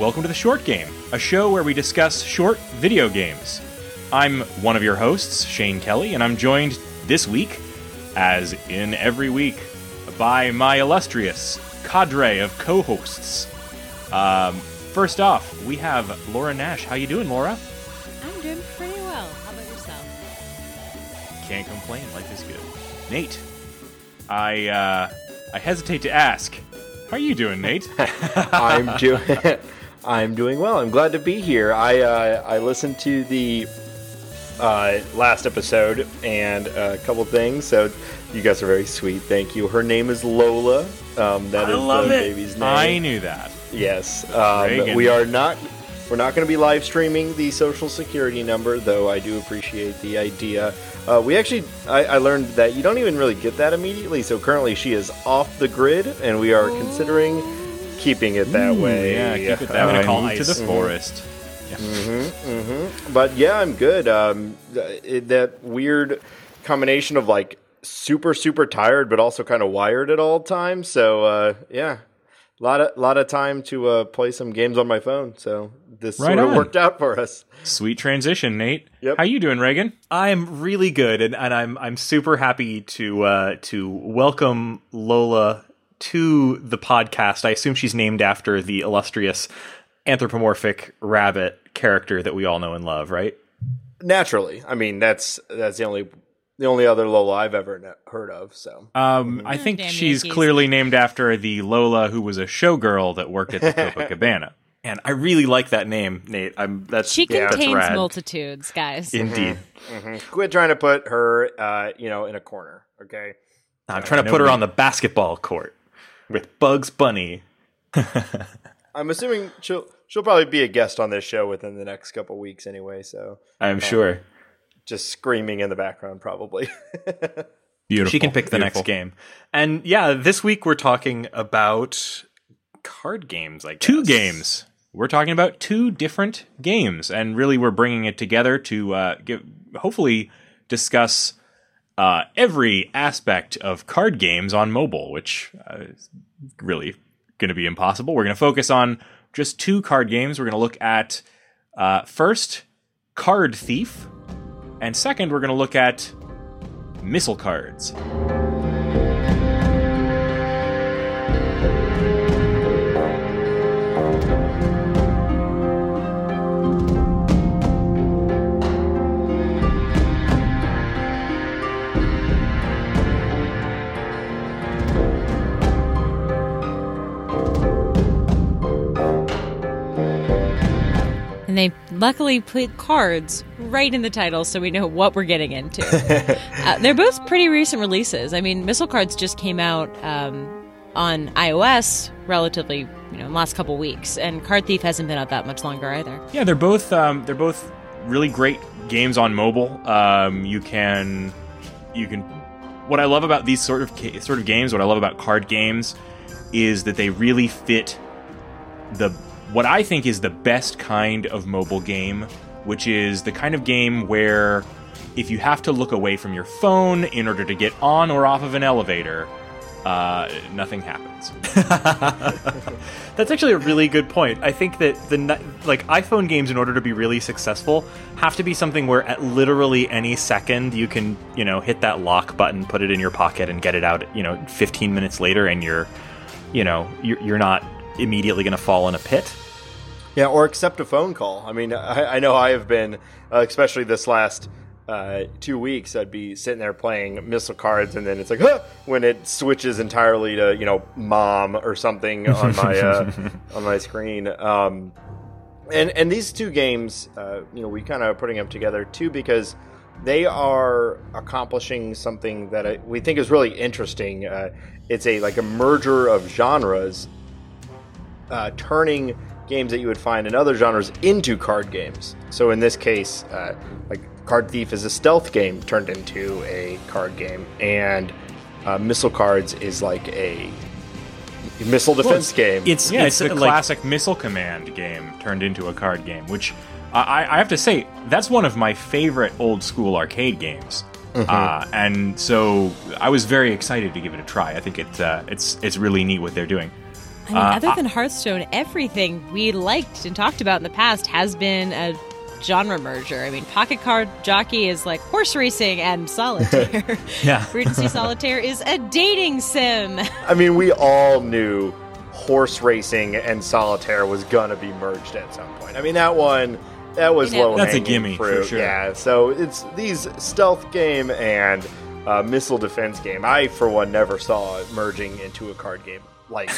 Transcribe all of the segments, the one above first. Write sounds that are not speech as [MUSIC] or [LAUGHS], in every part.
welcome to the Short Game, a show where we discuss short video games. I'm one of your hosts, Shane Kelly, and I'm joined this week, as in every week, by my illustrious cadre of co-hosts. Um, first off, we have Laura Nash. How you doing, Laura? I'm doing pretty well. How about yourself? Can't complain. Life is good. Nate, I uh, I hesitate to ask. How are you doing, Nate? [LAUGHS] I'm doing. I'm doing well. I'm glad to be here. I uh, I listened to the uh, last episode and a couple things. So you guys are very sweet. Thank you. Her name is Lola. Um, that I is love the it. baby's name. I knew that. Yes. Um, we are not. We're not going to be live streaming the social security number, though. I do appreciate the idea. Uh, we actually, I, I learned that you don't even really get that immediately. So currently, she is off the grid, and we are considering keeping it that Ooh, way. Yeah, keep it that Um, way. call Move to the ice. forest. But yeah, I'm good. Um, th- it, that weird combination of like super super tired, but also kind of wired at all times. So uh, yeah, a lot of lot of time to uh, play some games on my phone. So this Right sort of on. worked out for us. Sweet transition, Nate. Yep. How you doing, Reagan? I'm really good, and, and I'm I'm super happy to uh, to welcome Lola to the podcast. I assume she's named after the illustrious anthropomorphic rabbit character that we all know and love, right? Naturally, I mean that's that's the only the only other Lola I've ever kn- heard of. So Um, I think damn she's Yankees. clearly named after the Lola who was a showgirl that worked at the [LAUGHS] Copacabana. And I really like that name, Nate. I'm that's She yeah, that's contains rad. multitudes, guys. [LAUGHS] Indeed. quit trying to put her, uh, you know, in a corner. Okay. I'm trying to put her on the basketball court with Bugs Bunny. [LAUGHS] I'm assuming she'll she'll probably be a guest on this show within the next couple weeks anyway. So I'm sure just screaming in the background probably. [LAUGHS] Beautiful. she can pick the Beautiful. next game. And yeah, this week we're talking about card games. I guess Two games. We're talking about two different games, and really, we're bringing it together to uh, give, hopefully discuss uh, every aspect of card games on mobile, which uh, is really going to be impossible. We're going to focus on just two card games. We're going to look at uh, first Card Thief, and second, we're going to look at Missile Cards. They luckily put cards right in the title so we know what we're getting into. [LAUGHS] uh, they're both pretty recent releases. I mean, Missile Cards just came out um, on iOS relatively, you know, in the last couple weeks, and Card Thief hasn't been out that much longer either. Yeah, they're both um, they're both really great games on mobile. Um, you can you can what I love about these sort of ca- sort of games, what I love about card games, is that they really fit the what I think is the best kind of mobile game, which is the kind of game where if you have to look away from your phone in order to get on or off of an elevator, uh, nothing happens. [LAUGHS] That's actually a really good point. I think that the like iPhone games, in order to be really successful, have to be something where at literally any second you can, you know, hit that lock button, put it in your pocket, and get it out. You know, 15 minutes later, and you're, you know, you're, you're not immediately going to fall in a pit. Yeah, or accept a phone call. I mean, I, I know I have been, uh, especially this last uh, two weeks. I'd be sitting there playing missile cards, and then it's like, huh, when it switches entirely to you know mom or something on my uh, [LAUGHS] on my screen. Um, and and these two games, uh, you know, we kind of putting them together too because they are accomplishing something that I, we think is really interesting. Uh, it's a like a merger of genres uh, turning games that you would find in other genres into card games. So in this case, uh, like Card Thief is a stealth game turned into a card game, and uh, Missile Cards is like a missile defense game. It's Yeah, it's, the like- classic missile command game turned into a card game, which I, I have to say that's one of my favorite old school arcade games. Uh, and so I was very excited to give it a try. I think it, uh, it's it's really neat what they're doing. I mean, other than Hearthstone, everything we liked and talked about in the past has been a genre merger. I mean, Pocket Card Jockey is like horse racing and solitaire. [LAUGHS] [LAUGHS] Yeah. Regency Solitaire is a dating sim. [LAUGHS] I mean, we all knew horse racing and solitaire was gonna be merged at some point. I mean, that one that was You low. That's a hanging gimme, for fruit. sure. Yeah. So it's these stealth game and uh, missile defense game. I, for one, never saw it merging into a card game like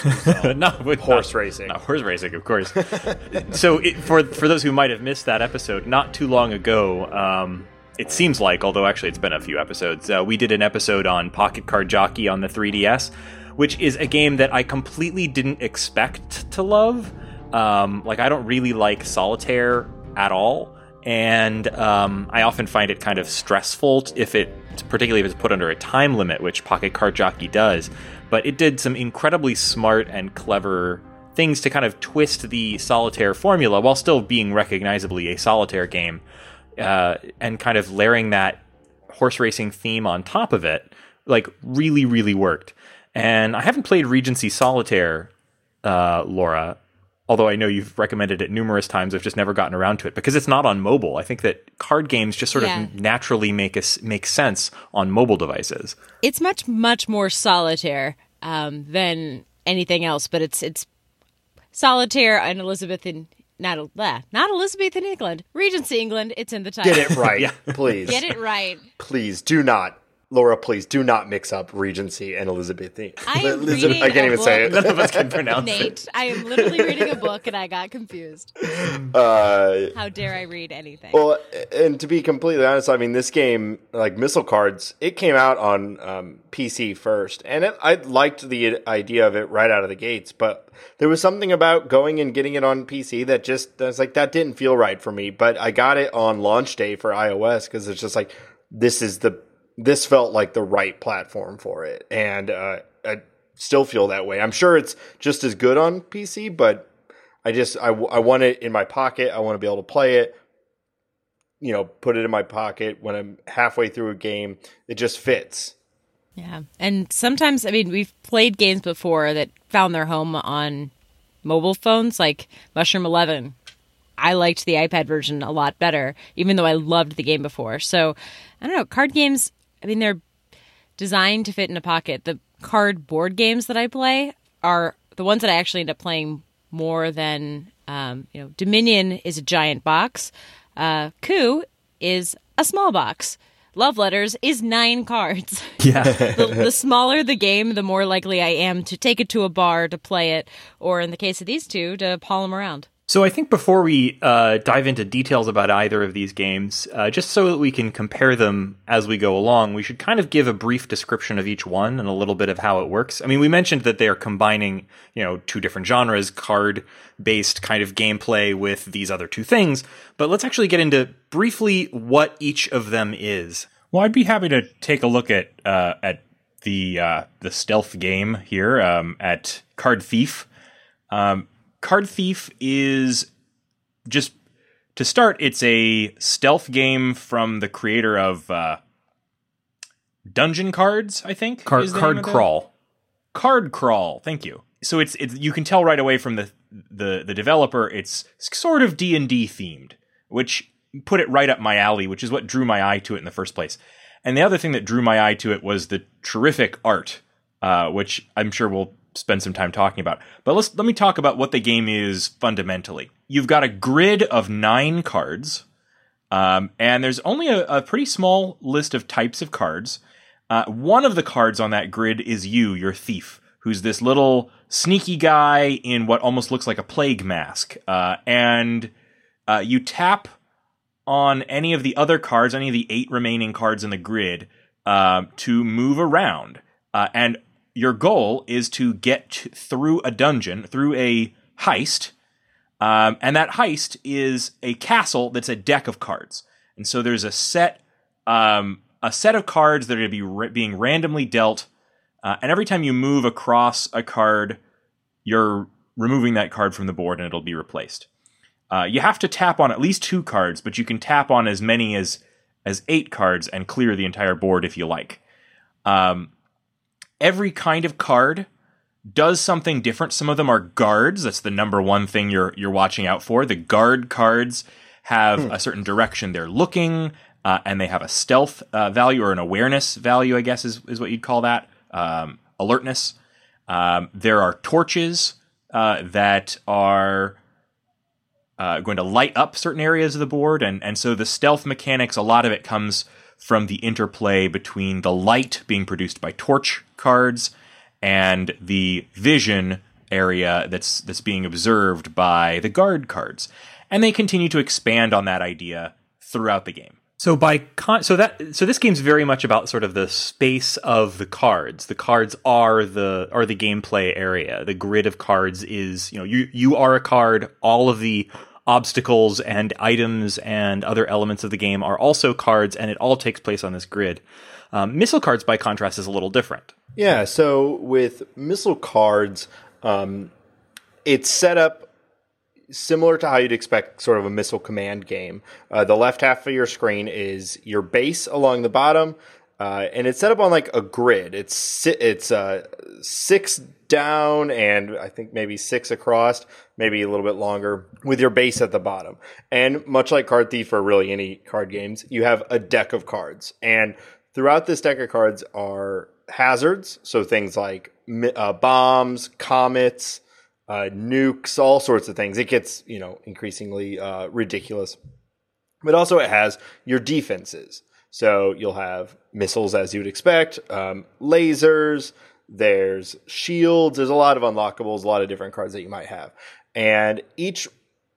[LAUGHS] not with Horse not- racing. Not horse racing, of course. [LAUGHS] so, it, for for those who might have missed that episode, not too long ago, um, it seems like, although actually it's been a few episodes, uh, we did an episode on Pocket Card Jockey on the 3DS, which is a game that I completely didn't expect to love. Um, like, I don't really like solitaire at all. And um, I often find it kind of stressful if it, particularly if it's put under a time limit, which Pocket Card Jockey does. But it did some incredibly smart and clever things to kind of twist the solitaire formula while still being recognizably a solitaire game, uh, and kind of layering that horse racing theme on top of it, like really, really worked. And I haven't played Regency Solitaire, uh, Laura, although I know you've recommended it numerous times. I've just never gotten around to it because it's not on mobile. I think that card games just sort Yeah. of naturally make us make sense on mobile devices. It's much, much more solitaire um, than anything else, but it's it's solitaire and Elizabethan. Not blah, not Elizabethan England, Regency England. It's in the title. Get it right, [LAUGHS] please. Get it right. Please do not, Laura. Please do not mix up Regency and Elizabethan. [LAUGHS] I am Elizabeth- I can't a even say it. None of us can pronounce it. Nate, I am literally reading a book and I got confused. [LAUGHS] Uh, How dare I read anything? Well, and to be completely honest, I mean, this game, like Missile Cards, it came out on um, PC first, and it, I liked the idea of it right out of the gates. But there was something about going and getting it on PC that just I was like that didn't feel right for me. But I got it on launch day for iOS because it's just like this is the this felt like the right platform for it, and uh, I still feel that way. I'm sure it's just as good on PC, but I just I want it in my pocket. I want to be able to play it. You know, put it in my pocket when I'm halfway through a game. It just fits. Yeah. And sometimes, I mean, we've played games before that found their home on mobile phones, like Mushroom 11. I liked the iPad version a lot better, even though I loved the game before. So, I don't know. Card games, I mean, they're designed to fit in a pocket. The card board games that I play are the ones that I actually end up playing more than, um, you know, Dominion is a giant box. Uh, Coup is a small box. Love Letters is nine [LAUGHS] cards. [LAUGHS] Yeah. [LAUGHS] the, the smaller the game, the more likely I am to take it to a bar to play it, or in the case of these two, to pawl them around. So I think before we uh, dive into details about either of these games, uh, just so that we can compare them as we go along, we should kind of give a brief description of each one and a little bit of how it works. I mean, we mentioned that they are combining, you know, two different genres, card-based kind of gameplay with these other two things. But let's actually get into briefly what each of them is. Well, I'd be happy to take a look at uh, at the uh, the stealth game here um, at Card Thief. Um, Card Thief is just to start. It's a stealth game from the creator of uh, Dungeon Cards. I think Card, card name of the- crawl. Card Crawl. Thank you. So it's it's you can tell right away from the the the developer it's sort of D and D themed, which put it right up my alley, which is what drew my eye to it in the first place. And the other thing that drew my eye to it was the terrific art, uh, which I'm sure we'll spend some time talking about. But let's let me talk about what the game is fundamentally. You've got a grid of nine cards, um, and there's only a, a pretty small list of types of cards. Uh, one of the cards on that grid is you, your thief, who's this little sneaky guy in what almost looks like a plague mask. Uh, and uh, you tap on any of the other cards, any of the eight remaining cards in the grid, uh, to move around. Uh, and your goal is to get through a dungeon, through a heist. Um, and that heist is a castle that's a deck of cards. And so there's a set um, a set of cards that are be ra- being randomly dealt, uh, and every time you move across a card, you're removing that card from the board, and it'll be replaced. Uh, you have to tap on at least two cards, but you can tap on as many as as eight cards and clear the entire board if you like. Um, every kind of card does something different. Some of them are guards. That's the number one thing you're you're watching out for. The guard cards have a certain direction they're looking, uh, and they have a stealth uh, value or an awareness value. I guess is is what you'd call that. Um, alertness. Um, there are torches uh, that are uh, going to light up certain areas of the board, and and so the stealth mechanics, a lot of it comes from the interplay between the light being produced by torch cards and the vision area that's that's being observed by the guard cards, and they continue to expand on that idea throughout the game. So by con- so that so this game's very much about sort of the space of the cards. The cards are the are the gameplay area. The grid of cards is you know you you are a card. All of the obstacles and items and other elements of the game are also cards, and it all takes place on this grid. Um, missile cards, by contrast, is a little different. Yeah, so with missile cards, um, it's set up similar to how you'd expect sort of a missile command game. Uh, the left half of your screen is your base along the bottom, uh, and it's set up on like a grid. It's it's uh, six down and I think maybe six across, maybe a little bit longer, with your base at the bottom. And much like Card Thief or really any card games, you have a deck of cards, and throughout this deck of cards are hazards, so things like uh, bombs, comets uh, nukes, all sorts of things. It gets you know increasingly uh, ridiculous, but also it has your defenses. So you'll have missiles as you would expect, um, lasers. There's shields. There's a lot of unlockables, a lot of different cards that you might have, and each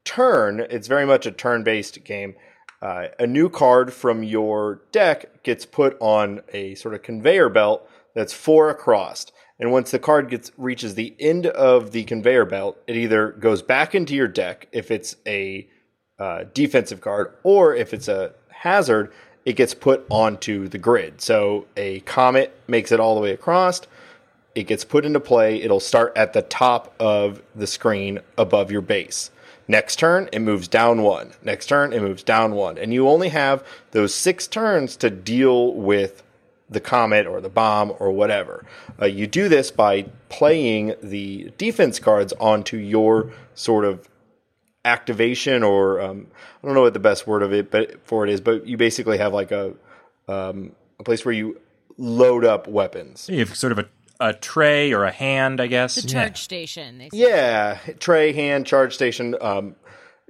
turn, it's very much a turn-based game. Uh, a new card from your deck gets put on a sort of conveyor belt that's four across. And once the card gets reaches the end of the conveyor belt, it either goes back into your deck if it's a uh, defensive card, or if it's a hazard, it gets put onto the grid. So a comet makes it all the way across. It gets put into play. It'll start at the top of the screen above your base. Next turn, it moves down one. Next turn, it moves down one. And you only have those six turns to deal with the comet or the bomb or whatever. Uh, you do this by playing the defense cards onto your sort of activation or um, I don't know what the best word of it but for it is, but you basically have like a um, a place where you load up weapons. You have sort of a, a tray or a hand, I guess. The charge station. They say. Yeah, tray, hand, charge station. Um,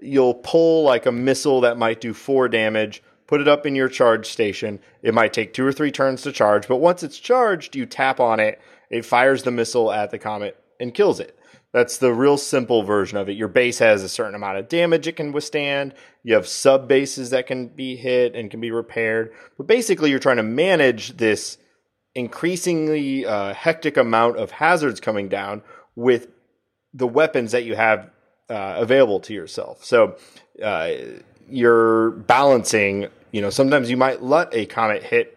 you'll pull like a missile that might do four damage put it up in your charge station. It might take two or three turns to charge, but once it's charged, you tap on it, it fires the missile at the comet and kills it. That's the real simple version of it. Your base has a certain amount of damage it can withstand. You have sub bases that can be hit and can be repaired. But basically, you're trying to manage this increasingly uh, hectic amount of hazards coming down with the weapons that you have uh, available to yourself. So, uh, you're balancing, you know, sometimes you might let a comet hit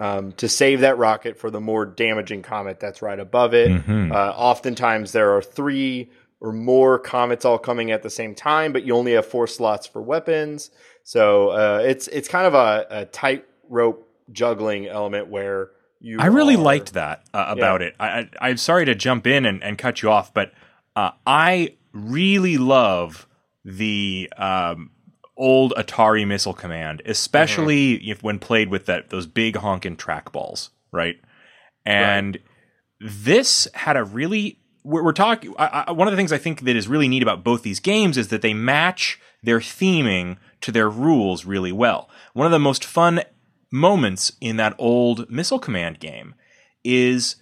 um, to save that rocket for the more damaging comet that's right above it. Mm-hmm. Uh, oftentimes there are three or more comets all coming at the same time, but you only have four slots for weapons. So uh, it's it's kind of a, a tightrope juggling element where you. I really are- liked that uh, about Yeah. it. I, I, I'm sorry to jump in and, and cut you off, but uh, I really love the um, old Atari Missile Command, especially Mm-hmm. if when played with that those big honking trackballs, right? And this had a really we're, we're talking. One of the things I think that is really neat about both these games is that they match their theming to their rules really well. One of the most fun moments in that old Missile Command game is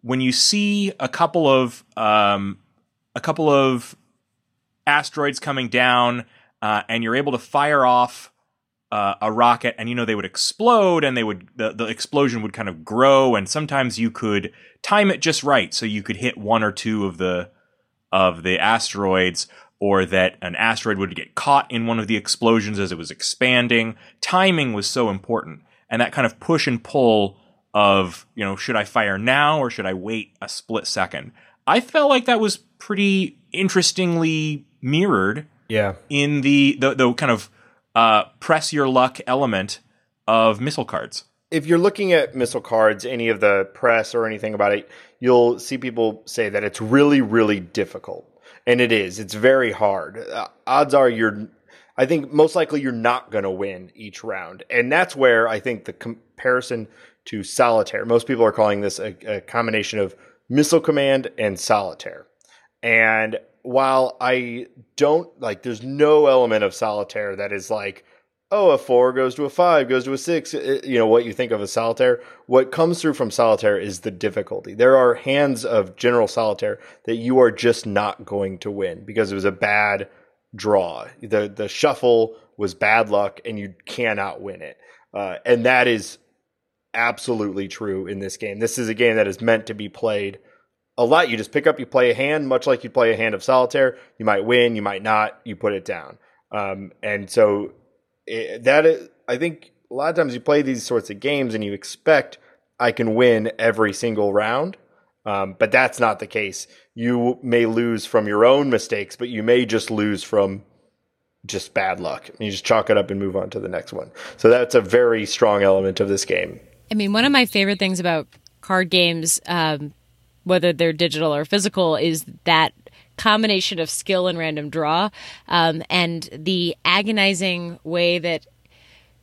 when you see a couple of um, a couple of asteroids coming down, uh, and you're able to fire off uh, a rocket, and you know they would explode, and they would the, the explosion would kind of grow, and sometimes you could time it just right, so you could hit one or two of the of the asteroids, or that an asteroid would get caught in one of the explosions as it was expanding. Timing was so important, and that kind of push and pull of you know should I fire now or should I wait a split second. I felt like that was pretty interestingly mirrored Yeah. in the the, the kind of uh, press your luck element of missile cards. if you're looking at missile cards, any of the press or anything about it, you'll see people say that it's really, really difficult. And it is. It's very hard. Uh, odds are you're, I think most likely you're not going to win each round. And that's where I think the comparison to solitaire, most people are calling this a, a combination of missile command and solitaire. And while I don't like, there's no element of solitaire that is like, oh, a four goes to a five, goes to a six, uh, you know, what you think of as solitaire. What comes through from solitaire is the difficulty. There are hands of general solitaire that you are just not going to win because it was a bad draw. The, the shuffle was bad luck and you cannot win it. Uh, and that is absolutely true in this game. This is a game that is meant to be played a lot. You just pick up, you play a hand, much like you play a hand of solitaire. You might win, you might not. You put it down, um, and so it, that is, I think a lot of times you play these sorts of games and you expect I can win every single round, um, but that's not the case. You may lose from your own mistakes, but you may just lose from just bad luck. You just chalk it up and move on to the next one. So that's a very strong element of this game. I mean, one of my favorite things about card games, um, whether they're digital or physical, is that combination of skill and random draw um, and the agonizing way that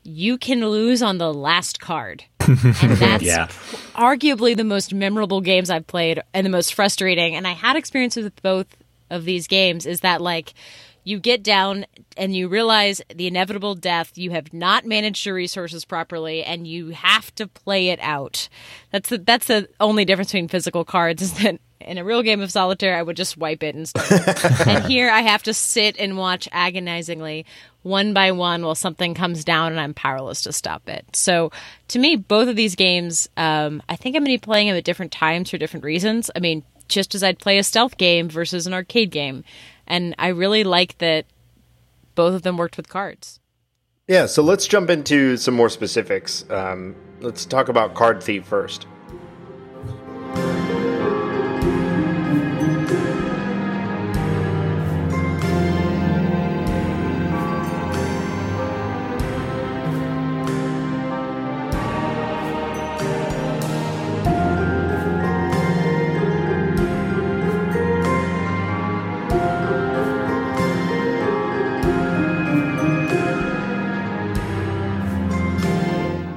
you can lose on the last card. [LAUGHS] and that's yeah. arguably the most memorable games I've played and the most frustrating. And I had experience with both of these games is that like you get down and you realize the inevitable death you have not managed your resources properly and you have to play it out that's the that's the only difference between physical cards is that in a real game of solitaire i would just wipe it and start [LAUGHS] and here i have to sit and watch agonizingly one by one while something comes down and i'm powerless to stop it so to me both of these games um, i think i'm going to be playing them at different times for different reasons i mean just as i'd play a stealth game versus an arcade game and I really like that both of them worked with cards. Yeah, so let's jump into some more specifics. Um, let's talk about Card Thief first.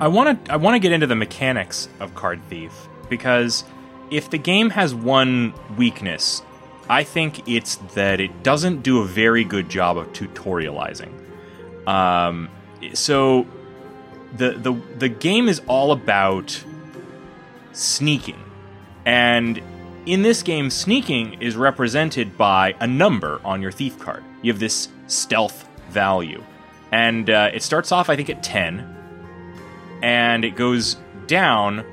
I want to I want to get into the mechanics of Card Thief because if the game has one weakness, I think it's that it doesn't do a very good job of tutorializing. Um, so the the the game is all about sneaking, and in this game, sneaking is represented by a number on your thief card. You have this stealth value, and uh, it starts off, I think, at ten and it goes down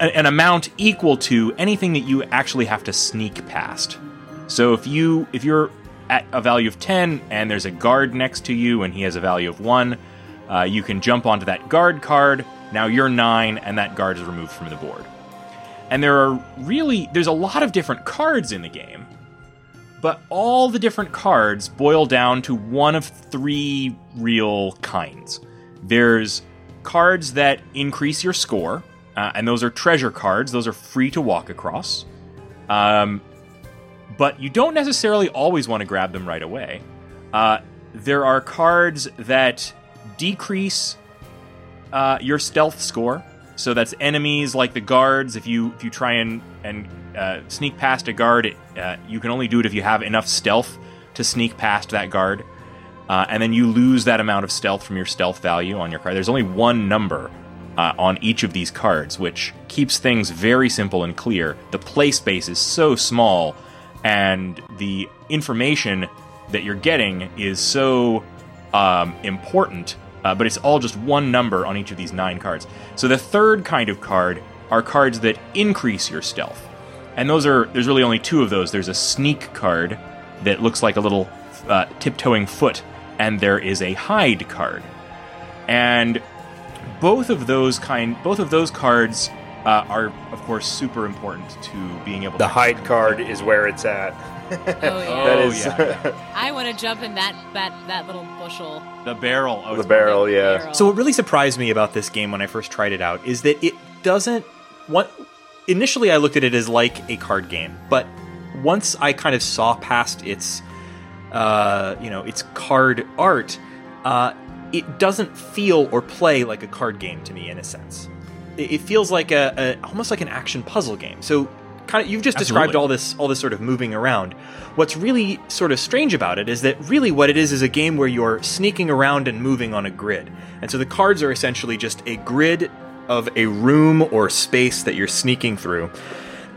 an amount equal to anything that you actually have to sneak past. So if you if you're at a value of 10 and there's a guard next to you and he has a value of 1, uh, you can jump onto that guard card. Now you're 9 and that guard is removed from the board. And there are really there's a lot of different cards in the game. But all the different cards boil down to one of three real kinds. There's cards that increase your score, uh, and those are treasure cards. Those are free to walk across. Um, but you don't necessarily always want to grab them right away. Uh, there are cards that decrease uh, your stealth score. So that's enemies like the guards. If you if you try and and uh, sneak past a guard, it, uh, you can only do it if you have enough stealth to sneak past that guard uh, and then you lose that amount of stealth from your stealth value on your card. There's only one number uh, on each of these cards, which keeps things very simple and clear. The play space is so small, and the information that you're getting is so um, important, uh, but it's all just one number on each of these nine cards. So the third kind of card are cards that increase your stealth. And those are, there's really only two of those. There's a sneak card that looks like a little uh, tiptoeing foot and there is a hide card. And both of those kind both of those cards uh, are of course super important to being able to. the to hide card is where it's at Oh yeah. [LAUGHS] That Oh, is yeah, [LAUGHS] I want to jump in that that that little bushel. The barrel. Oh, the it's barrel. Yeah. barrel. So what really surprised me about this game when I first tried it out is that it doesn't what initially I looked at it as like a card game, but once I kind of saw past its uh, you know, its card art, uh, it doesn't feel or play like a card game to me in a sense. It, it feels like a, a almost like an action puzzle game. So kind of you've just described all this all this sort of moving around. What's really sort of strange about it is that really what it is is a game where you're sneaking around and moving on a grid. And so the cards are essentially just a grid of a room or space that you're sneaking through.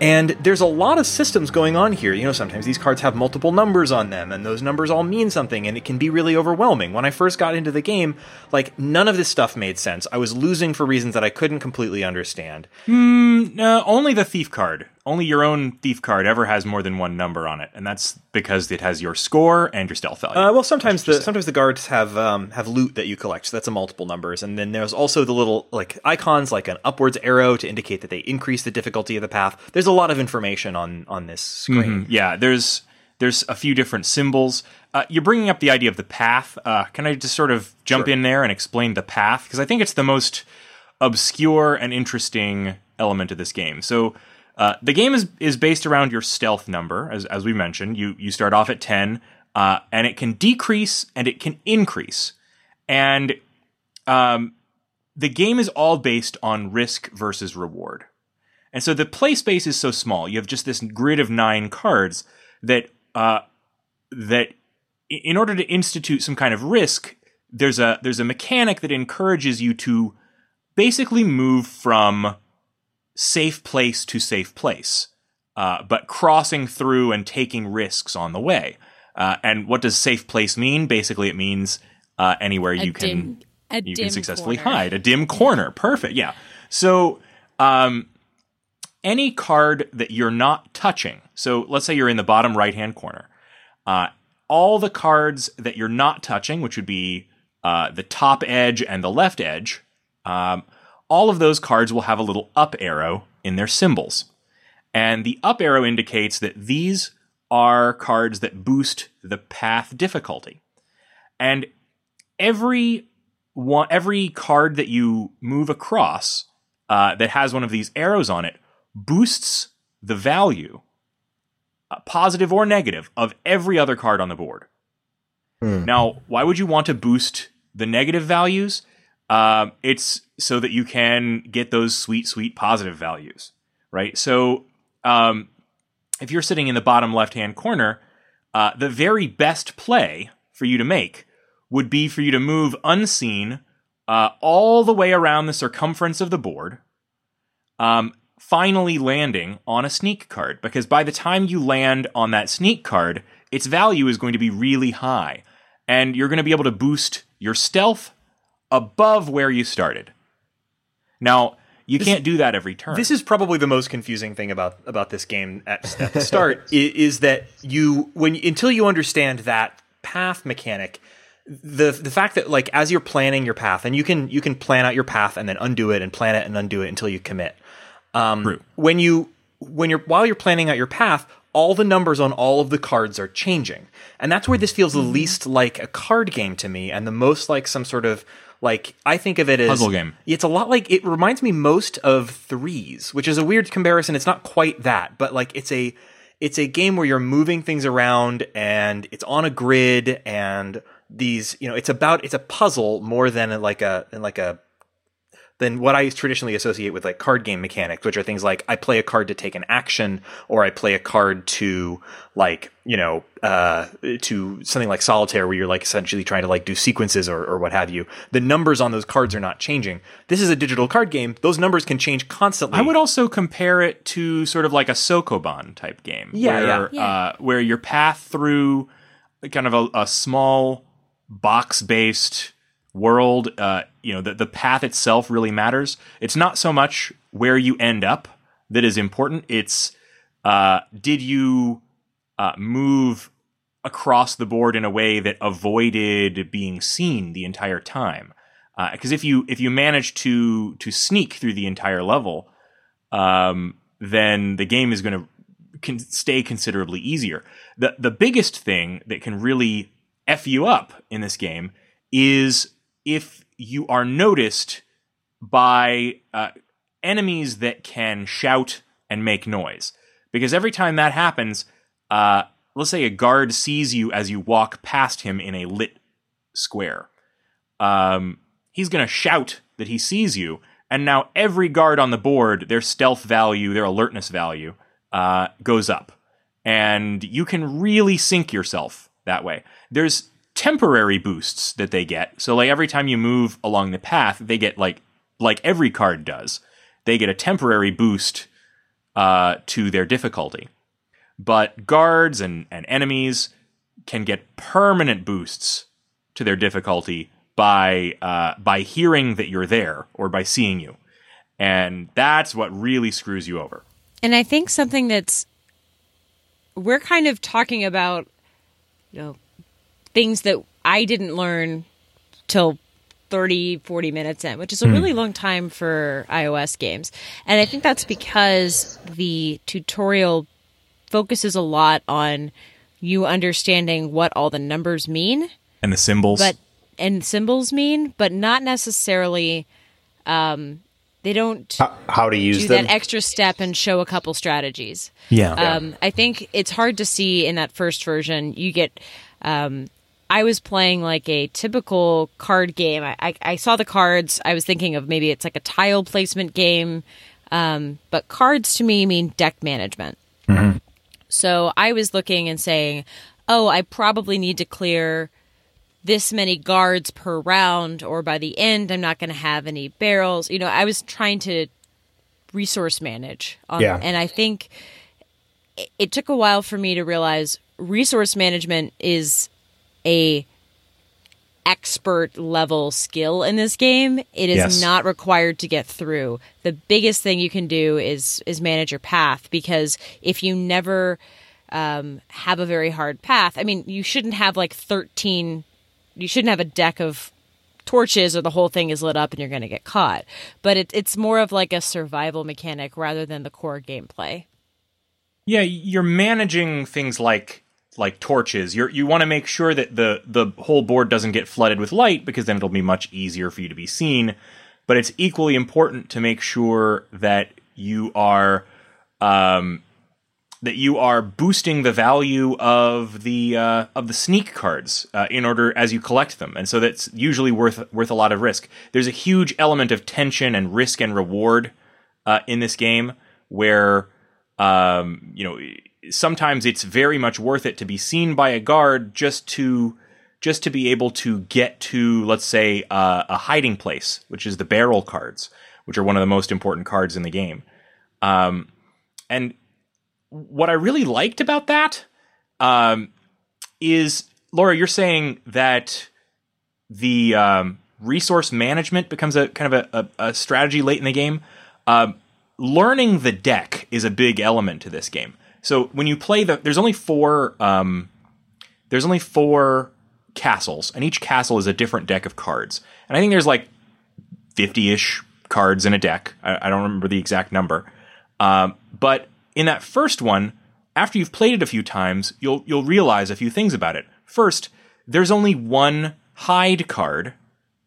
And there's a lot of systems going on here. You know, sometimes these cards have multiple numbers on them, and those numbers all mean something, and it can be really overwhelming. When I first got into the game, like, none of this stuff made sense. I was losing for reasons that I couldn't completely understand. No, only the thief card. Only your own thief card ever has more than one number on it, and that's because it has your score and your stealth value. Uh, well, sometimes the sometimes the guards have um, have loot that you collect, so that's a multiple numbers, and then there's also the little like icons, like an upwards arrow to indicate that they increase the difficulty of the path. There's a lot of information on on this screen. yeah, there's there's a few different symbols. Uh, you're bringing up the idea of the path. Uh, can I just sort of jump Sure. in there and explain the path? Because I think it's the most obscure and interesting element of this game. So uh, the game is is based around your stealth number, as as we mentioned. You you start off at ten, uh, and it can decrease and it can increase, and um, the game is all based on risk versus reward. And so the play space is so small. You have just this grid of nine cards that uh, that in order to institute some kind of risk, there's a there's a mechanic that encourages you to basically move from safe place to safe place, uh, but crossing through and taking risks on the way. Uh, and what does safe place mean? Basically, it means uh, anywhere A you can dim, a you can successfully corner. hide a dim corner perfect yeah so um any card that you're not touching so let's say you're in the bottom right hand corner uh all the cards that you're not touching which would be uh the top edge and the left edge um all of those cards will have a little up arrow in their symbols and the up arrow indicates that these are cards that boost the path difficulty and every one every card that you move across uh, that has one of these arrows on it boosts the value, uh, positive or negative, of every other card on the board. Now, why would you want to boost the negative values? Um, it's so that you can get those sweet, sweet positive values, right? So, um, if you're sitting in the bottom left hand corner, uh, the very best play for you to make would be for you to move unseen uh, all the way around the circumference of the board, um, finally landing on a sneak card. Because by the time you land on that sneak card, its value is going to be really high. And you're going to be able to boost your stealth above where you started. Now, you can't do that every turn. This is probably the most confusing thing about about this game at, at the [LAUGHS] start i- is, that you when until you understand that path mechanic the the fact that like as you're planning your path and you can you can plan out your path and then undo it and plan it and undo it until you commit um, True. when you when you're while you're planning out your path all the numbers on all of the cards are changing. And that's where this feels the least like a card game to me and the most like some sort of like i think of it as Puzzle game. it's a lot like it reminds me most of threes which is a weird comparison. It's not quite that but like it's a it's a game where you're moving things around and it's on a grid and these you know it's about it's a puzzle more than like a like a than what I traditionally associate with like card game mechanics, which are things like I play a card to take an action, or I play a card to like you know uh, to something like solitaire, where you're like essentially trying to like do sequences or, or what have you. The numbers on those cards are not changing. This is a digital card game; those numbers can change constantly. I would also compare it to sort of like a Sokoban type game. Yeah, where, yeah. Uh, where your path through kind of a, a small box based world, uh, you know, the, the path itself really matters. It's not so much where you end up that is important. It's uh, did you uh, move across the board in a way that avoided being seen the entire time? Because if you if you manage to to sneak through the entire level, um, then the game is going to can stay considerably easier. The the biggest thing that can really f you up in this game is if you are noticed by uh, enemies that can shout and make noise. Because every time that happens, uh, let's say a guard sees you as you walk past him in a lit square. Um, he's going to shout that he sees you, and now every guard on the board, their stealth value, their alertness value, uh, goes up. And you can really sink yourself that way. There's temporary boosts that they get. So like every time you move along the path, they get like like every card does. They get a temporary boost uh, to their difficulty. But guards and, and enemies can get permanent boosts to their difficulty by uh, by hearing that you're there or by seeing you, and that's what really screws you over. And I think something that's we're kind of talking about, you know, things that I didn't learn till 30, 40 minutes in, which is a really long time for iOS games. And I think that's because the tutorial focuses a lot on you understanding what all the numbers mean And the symbols, but and symbols mean, but not necessarily um they don't How, how to use do them? that extra step and show a couple strategies. yeah, Um, I think it's hard to see in that first version. You get. Um, I was playing like a typical card game. I, I, I saw the cards. I was thinking of maybe it's like a tile placement game, um, but cards to me mean deck management. So I was looking and saying, "Oh, I probably need to clear." this many guards per round or by the end I'm not going to have any barrels. You know, I was trying to resource manage. On, Yeah. And I think it, it took a while for me to realize resource management is a expert level skill in this game. It is Yes. not required to get through. The biggest thing you can do is is manage your path because if you never um, have a very hard path, I mean, you shouldn't have like thirteen. You shouldn't have a deck of torches or the whole thing is lit up and you're going to get caught. But it, it's more of like a survival mechanic rather than the core gameplay. yeah. You're managing things like like torches. You're you want to make sure that the the whole board doesn't get flooded with light because then it'll be much easier for you to be seen. But it's equally important to make sure that you are um, that you are boosting the value of the uh, of the sneak cards uh, in order as you collect them, and so that's usually worth worth a lot of risk. There's a huge element of tension and risk and reward uh, in this game, where um, you know sometimes it's very much worth it to be seen by a guard just to just to be able to get to let's say uh, a hiding place, which is the barrel cards, which are one of the most important cards in the game. Um, and what I really liked about that um, is, Laura, you're saying that the um, resource management becomes a kind of a, a, a strategy late in the game. Um, learning the deck is a big element to this game. So when you play the, there's only four, um, there's only four castles, and each castle is a different deck of cards. And I think there's like 50-ish cards in a deck. I, I don't remember the exact number. Um, but in that first one, after you've played it a few times, you'll you'll realize a few things about it. First, there's only one hide card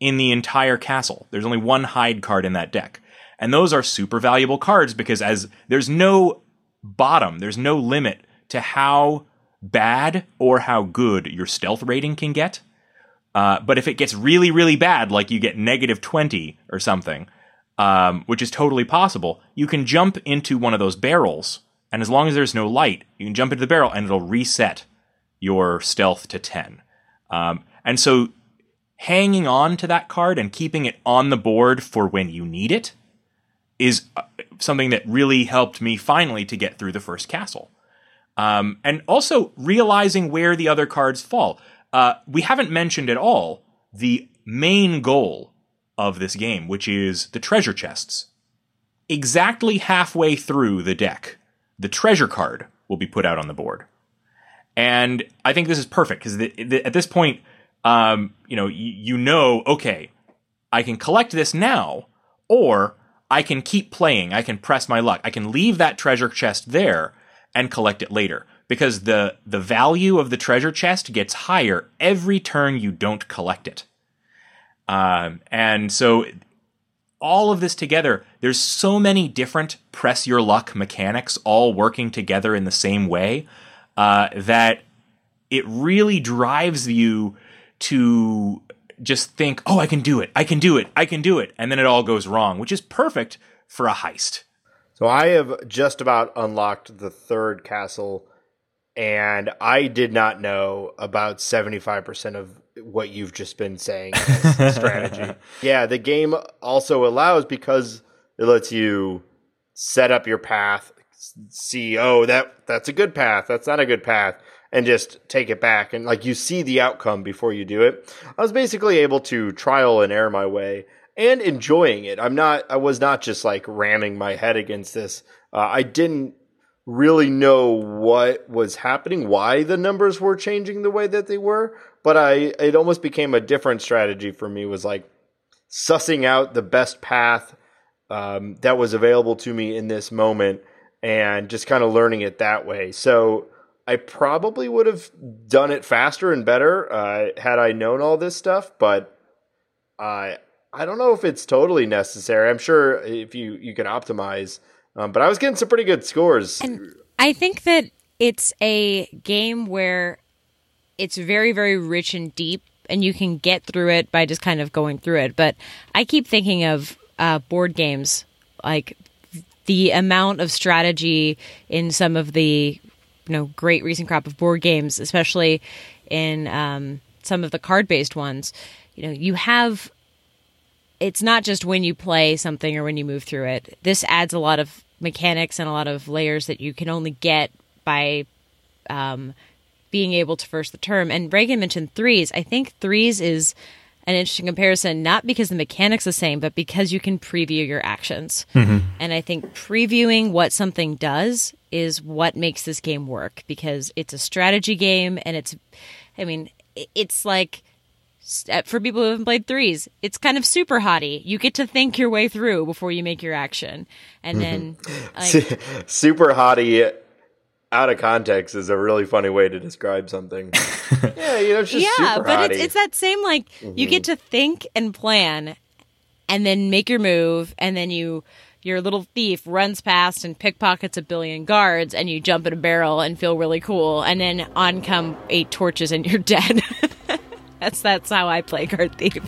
in the entire castle. There's only one hide card in that deck. And those are super valuable cards because as there's no bottom, there's no limit to how bad or how good your stealth rating can get. Uh, but if it gets really, really bad, like you get negative 20 or something, um, which is totally possible, you can jump into one of those barrels, and as long as there's no light, you can jump into the barrel and it'll reset your stealth to 10. Um, and so hanging on to that card and keeping it on the board for when you need it is uh, something that really helped me finally to get through the first castle. Um, and also realizing where the other cards fall. Uh, we haven't mentioned at all the main goal of this game, which is the treasure chests. Exactly halfway through the deck, the treasure card will be put out on the board. And I think this is perfect because at this point, um, you know, you, you know, okay, I can collect this now, or I can keep playing. I can press my luck. I can leave that treasure chest there, and collect it later because the the value of the treasure chest gets higher every turn you don't collect it. Um, and so all of this together, there's so many different press your luck mechanics all working together in the same way uh, that it really drives you to just think, oh, I can do it, I can do it, I can do it, and then it all goes wrong, which is perfect for a heist. So I have just about unlocked the third castle, and I did not know about 75% of what you've just been saying [LAUGHS] strategy. Yeah, the game also allows because it lets you set up your path, see, oh, that that's a good path, that's not a good path, and just take it back and like you see the outcome before you do it. I was basically able to trial and error my way and enjoying it. I'm not I was not just like ramming my head against this. Uh, I didn't really know what was happening, why the numbers were changing the way that they were, but I it almost became a different strategy for me was like sussing out the best path um, that was available to me in this moment and just kind of learning it that way. So I probably would have done it faster and better uh, had I known all this stuff, but I I don't know if it's totally necessary. I'm sure if you you can optimize, um, but I was getting some pretty good scores. And I think that it's a game where it's very very rich and deep and you can get through it by just kind of going through it but i keep thinking of uh, board games like the amount of strategy in some of the you know great recent crop of board games especially in um, some of the card based ones you know you have it's not just when you play something or when you move through it this adds a lot of mechanics and a lot of layers that you can only get by um, being able to first the term. And Reagan mentioned threes. I think threes is an interesting comparison, not because the mechanics are the same, but because you can preview your actions. Mm-hmm. And I think previewing what something does is what makes this game work because it's a strategy game and it's, I mean, it's like uh, for people who haven't played threes, it's kind of super hotty. You get to think your way through before you make your action, and then like, [LAUGHS] super hotty out of context is a really funny way to describe something. [LAUGHS] yeah, you know, it's just yeah, but it's, it's that same like mm-hmm. you get mm-hmm. to think and plan, and then make your move, and then you your little thief runs past and pickpockets a billion guards, and you jump in a barrel and feel really cool, and then on come eight torches and you're [LAUGHS] dead. that's that's how I play card thief.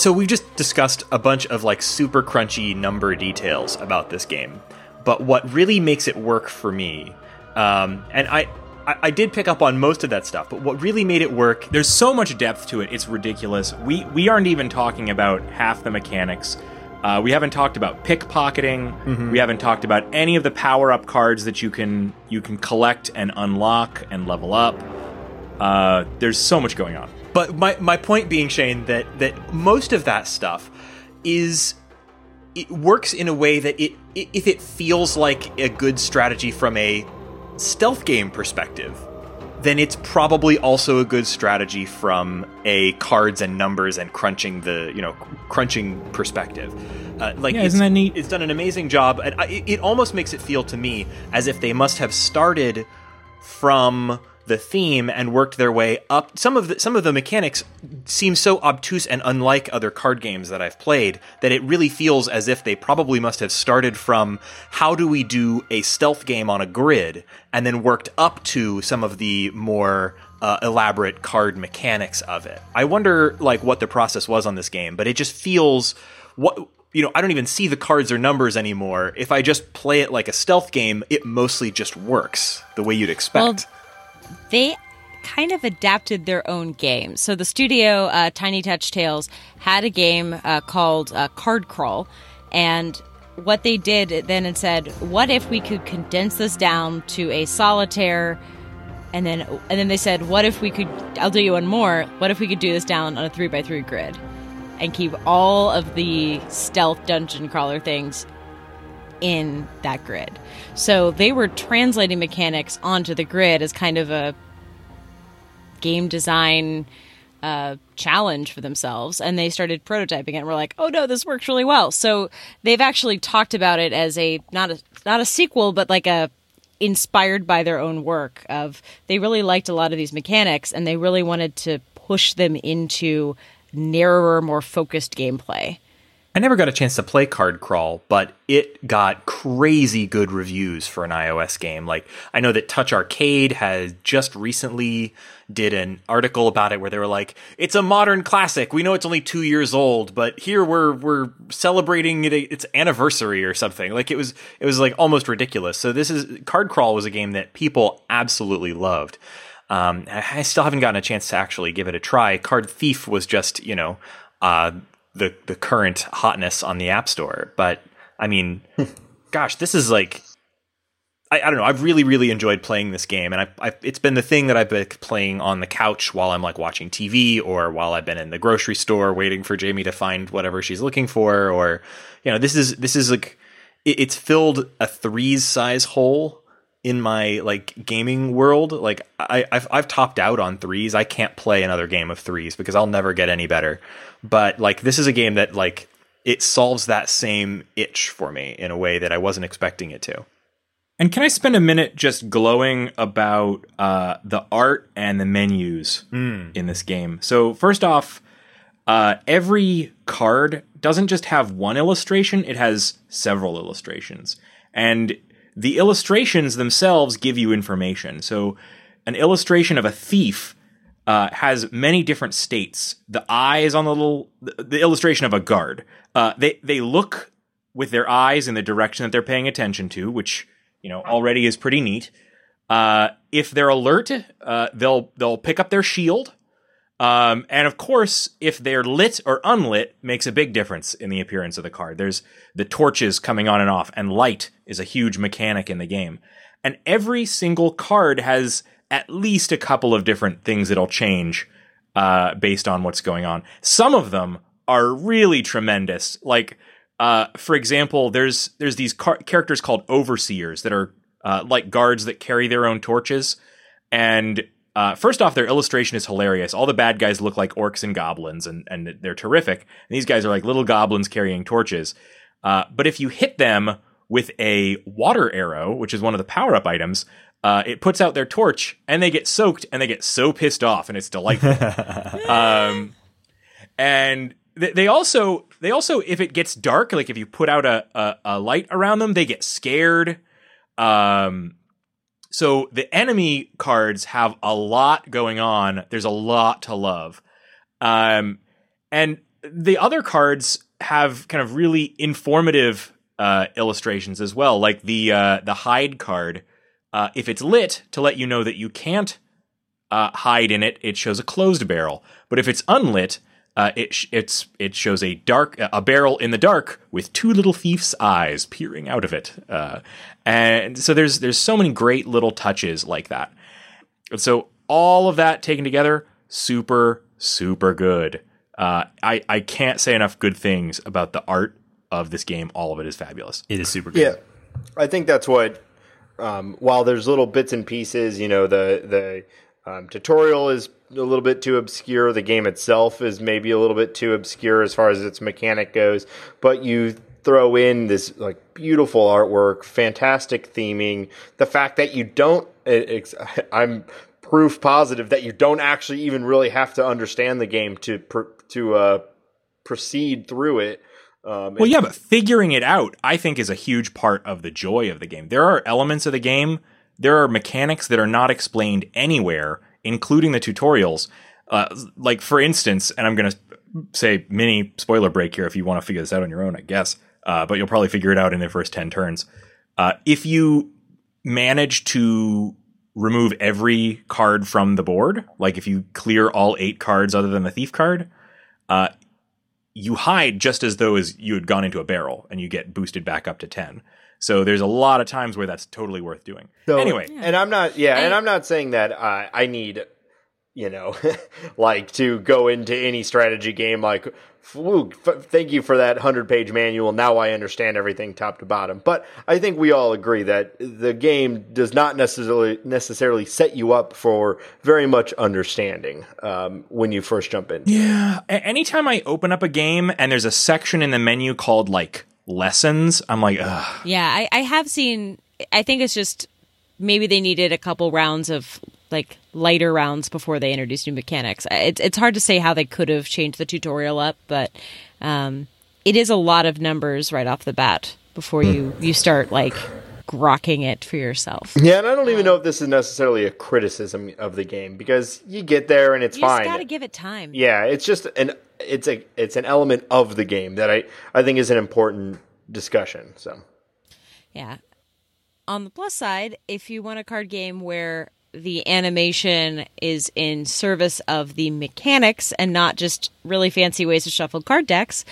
So we've just discussed a bunch of like super crunchy number details about this game, but what really makes it work for me, um, and I, I, I did pick up on most of that stuff, but what really made it work, there's so much depth to it, it's ridiculous. We we aren't even talking about half the mechanics. Uh, we haven't talked about pickpocketing. Mm-hmm. We haven't talked about any of the power up cards that you can you can collect and unlock and level up. Uh, there's so much going on. But my, my point being, Shane, that, that most of that stuff is it works in a way that it if it feels like a good strategy from a stealth game perspective, then it's probably also a good strategy from a cards and numbers and crunching the you know crunching perspective. Uh, like yeah, isn't that neat? It's done an amazing job, and it, it almost makes it feel to me as if they must have started from the theme and worked their way up. Some of the some of the mechanics seem so obtuse and unlike other card games that I've played that it really feels as if they probably must have started from how do we do a stealth game on a grid and then worked up to some of the more uh, elaborate card mechanics of it. I wonder like what the process was on this game, but it just feels what you know, I don't even see the cards or numbers anymore. If I just play it like a stealth game, it mostly just works the way you'd expect. Well, they kind of adapted their own game. So the studio, uh, Tiny Touch Tales, had a game uh, called uh, Card Crawl, and what they did then and said, "What if we could condense this down to a solitaire?" And then, and then they said, "What if we could? I'll do you one more. What if we could do this down on a three by three grid, and keep all of the stealth dungeon crawler things in that grid. So they were translating mechanics onto the grid as kind of a game design uh, challenge for themselves, and they started prototyping it. and We're like, oh no, this works really well. So they've actually talked about it as a not a not a sequel, but like a inspired by their own work. Of they really liked a lot of these mechanics, and they really wanted to push them into narrower, more focused gameplay. I never got a chance to play Card Crawl, but it got crazy good reviews for an iOS game. Like I know that Touch Arcade has just recently did an article about it where they were like, "It's a modern classic. We know it's only 2 years old, but here we're we're celebrating it, its anniversary or something." Like it was it was like almost ridiculous. So this is Card Crawl was a game that people absolutely loved. Um, I still haven't gotten a chance to actually give it a try. Card Thief was just, you know, uh, the the current hotness on the App Store. But I mean, [LAUGHS] gosh, this is like I, I, don't know. I've really really enjoyed playing this game, and I, I, it's been the thing that I've been playing on the couch while I'm like watching TV or while I've been in the grocery store waiting for Jamie to find whatever she's looking for, or you know, this is this is like it, it's filled a threes size hole in my like gaming world like I, I've, I've topped out on threes. I can't play another game of threes because i'll never get any better. But like this is a game that like it solves that same itch for me in a way that i wasn't expecting it to. And can i spend a minute just glowing about uh, the art and the menus mm. in this game? So first off uh, every card doesn't just have one illustration it has several illustrations. And the illustrations themselves give you information. So, an illustration of a thief uh, has many different states. The eyes on the little, the, illustration of a guard. Uh, they they look with their eyes in the direction that they're paying attention to, which you know already is pretty neat. Uh, if they're alert, uh, they'll they'll pick up their shield. Um, and of course, if they're lit or unlit, makes a big difference in the appearance of the card. There's the torches coming on and off, and light is a huge mechanic in the game. And every single card has at least a couple of different things that'll change uh, based on what's going on. Some of them are really tremendous. Like, uh, for example, there's there's these car- characters called overseers that are uh, like guards that carry their own torches, and uh, first off, their illustration is hilarious. All the bad guys look like orcs and goblins, and, and they're terrific. And these guys are like little goblins carrying torches. Uh, but if you hit them with a water arrow, which is one of the power up items, uh, it puts out their torch, and they get soaked, and they get so pissed off, and it's delightful. [LAUGHS] um, and they also they also if it gets dark, like if you put out a, a, a light around them, they get scared. Um, so the enemy cards have a lot going on. There's a lot to love. Um, and the other cards have kind of really informative uh, illustrations as well, like the uh, the hide card. Uh, if it's lit to let you know that you can't uh, hide in it, it shows a closed barrel. But if it's unlit, uh, it sh- it's it shows a dark a barrel in the dark with two little thief's eyes peering out of it, uh, and so there's there's so many great little touches like that. And so all of that taken together, super super good. Uh, I I can't say enough good things about the art of this game. All of it is fabulous. It is super good. Yeah, I think that's what. Um, while there's little bits and pieces, you know, the the um, tutorial is a little bit too obscure. The game itself is maybe a little bit too obscure as far as its mechanic goes. But you throw in this like beautiful artwork, fantastic theming, the fact that you don't. It, [LAUGHS] I'm proof positive that you don't actually even really have to understand the game to to uh, proceed through it. Um, well, yeah, but figuring it out, I think, is a huge part of the joy of the game. There are elements of the game there are mechanics that are not explained anywhere, including the tutorials. Uh, like for instance, and I'm going to say mini spoiler break here if you want to figure this out on your own, I guess. Uh, but you'll probably figure it out in the first ten turns. Uh, if you manage to remove every card from the board, like if you clear all eight cards other than the thief card, uh, you hide just as though as you had gone into a barrel, and you get boosted back up to ten. So there's a lot of times where that's totally worth doing. So, anyway, and I'm not, yeah, and I'm not saying that uh, I need you know, [LAUGHS] like to go into any strategy game like, Woo, f- thank you for that 100 page manual. Now I understand everything top to bottom. But I think we all agree that the game does not necessarily necessarily set you up for very much understanding um, when you first jump in. Yeah. Anytime I open up a game and there's a section in the menu called like lessons, I'm like, ugh. Yeah, I, I have seen. I think it's just maybe they needed a couple rounds of like lighter rounds before they introduced new mechanics. It's it's hard to say how they could have changed the tutorial up, but um, it is a lot of numbers right off the bat before you you start like grokking it for yourself. Yeah, and I don't even know if this is necessarily a criticism of the game because you get there and it's fine. You fine. just got to give it time. yeah, it's just an it's a it's an element of the game that I I think is an important discussion. So Yeah. On the plus side, if you want a card game where the animation is in service of the mechanics and not just really fancy ways to shuffle card decks,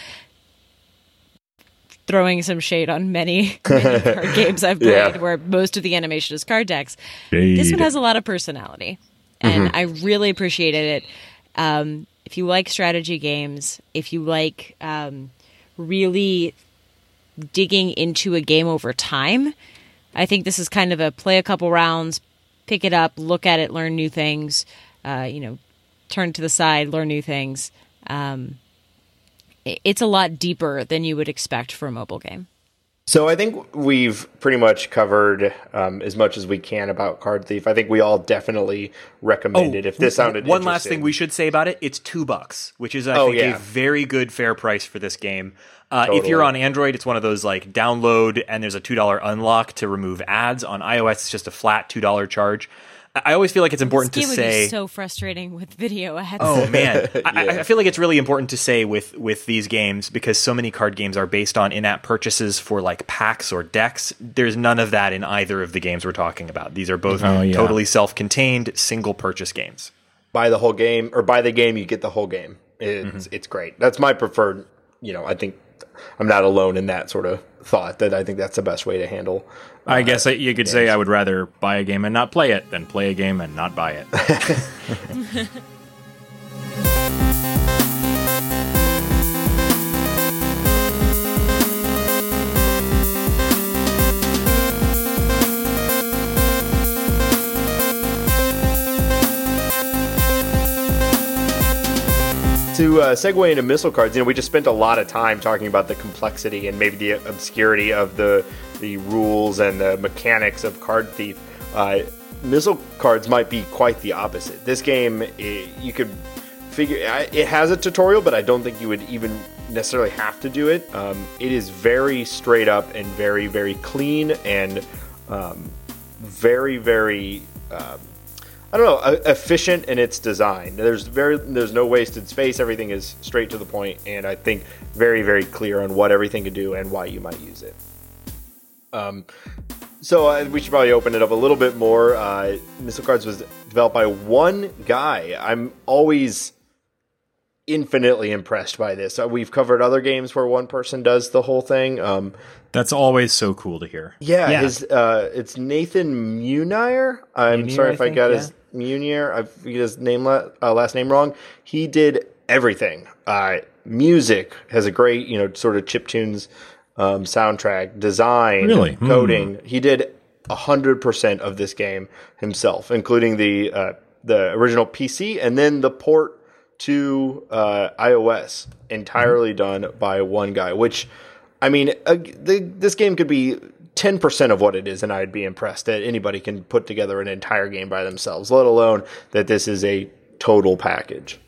throwing some shade on many, [LAUGHS] many card [LAUGHS] games I've played Yeah. where most of the animation is card decks. This one has a lot of personality, and I really appreciated it. Um, if you like strategy games, if you like um, really digging into a game over time, I think this is kind of a play a couple rounds, pick it up, look at it, learn new things. Uh, you know, turn to the side, learn new things. Um, it's a lot deeper than you would expect for a mobile game. So I think we've pretty much covered um, as much as we can about Card Thief. I think we all definitely recommend it. If this sounded Oh, one last thing we should say about it: it's two bucks, which is I Oh, think yeah. a very good fair price for this game. Uh, If you're on Android, it's one of those like download and there's a two dollar unlock to remove ads. On iOS, it's just a flat two dollar charge. I I always feel like it's important This to game say. be so frustrating with video ads. Oh [LAUGHS] man, I, I- I feel like it's really important to say with with these games because so many card games are based on in-app purchases for like packs or decks. There's none of that in either of the games we're talking about. These are both Oh, yeah. totally self-contained, single purchase games. buy the whole game or buy the game, you get the whole game. It's it's great. That's my preferred. You know, I think I'm not alone in that sort of thought. That I think that's the best way to handle. Uh, I guess you could say I would rather buy a game and not play it than play a game and not buy it. [LAUGHS] [LAUGHS] To uh, segue into missile cards, you know, we just spent a lot of time talking about the complexity and maybe the obscurity of the the rules and the mechanics of Card Thief. Uh, missile cards might be quite the opposite. This game, i you could figure it has a tutorial, but I don't think you would even necessarily have to do it. Um, it is very straight up and very very clean and um, very very um, I don't know, efficient in its design. There's very there's no wasted space. Everything is straight to the point, and I think very very clear on what everything can do and why you might use it. Um, so uh, we should probably open it up a little bit more. Uh, Missile Cards was developed by one guy. I'm always infinitely impressed by this. Uh, we've covered other games where one person does the whole thing. Um, That's always so cool to hear. yeah, Yeah. his uh, it's Nathan Meunier. I'm Meunier, sorry I if I think, got yeah. his Meunier. I forget his name uh, last name wrong. He did everything. Uh, music has a great you know sort of chip tunes um, soundtrack, design, Really? Hmm. coding. He did hundred percent of this game himself, including the uh, the original PC and then the port to uh, iOS, entirely done by one guy. Which, I mean, uh, the, this game could be ten percent of what it is, and I'd be impressed that anybody can put together an entire game by themselves. Let alone that this is a total package.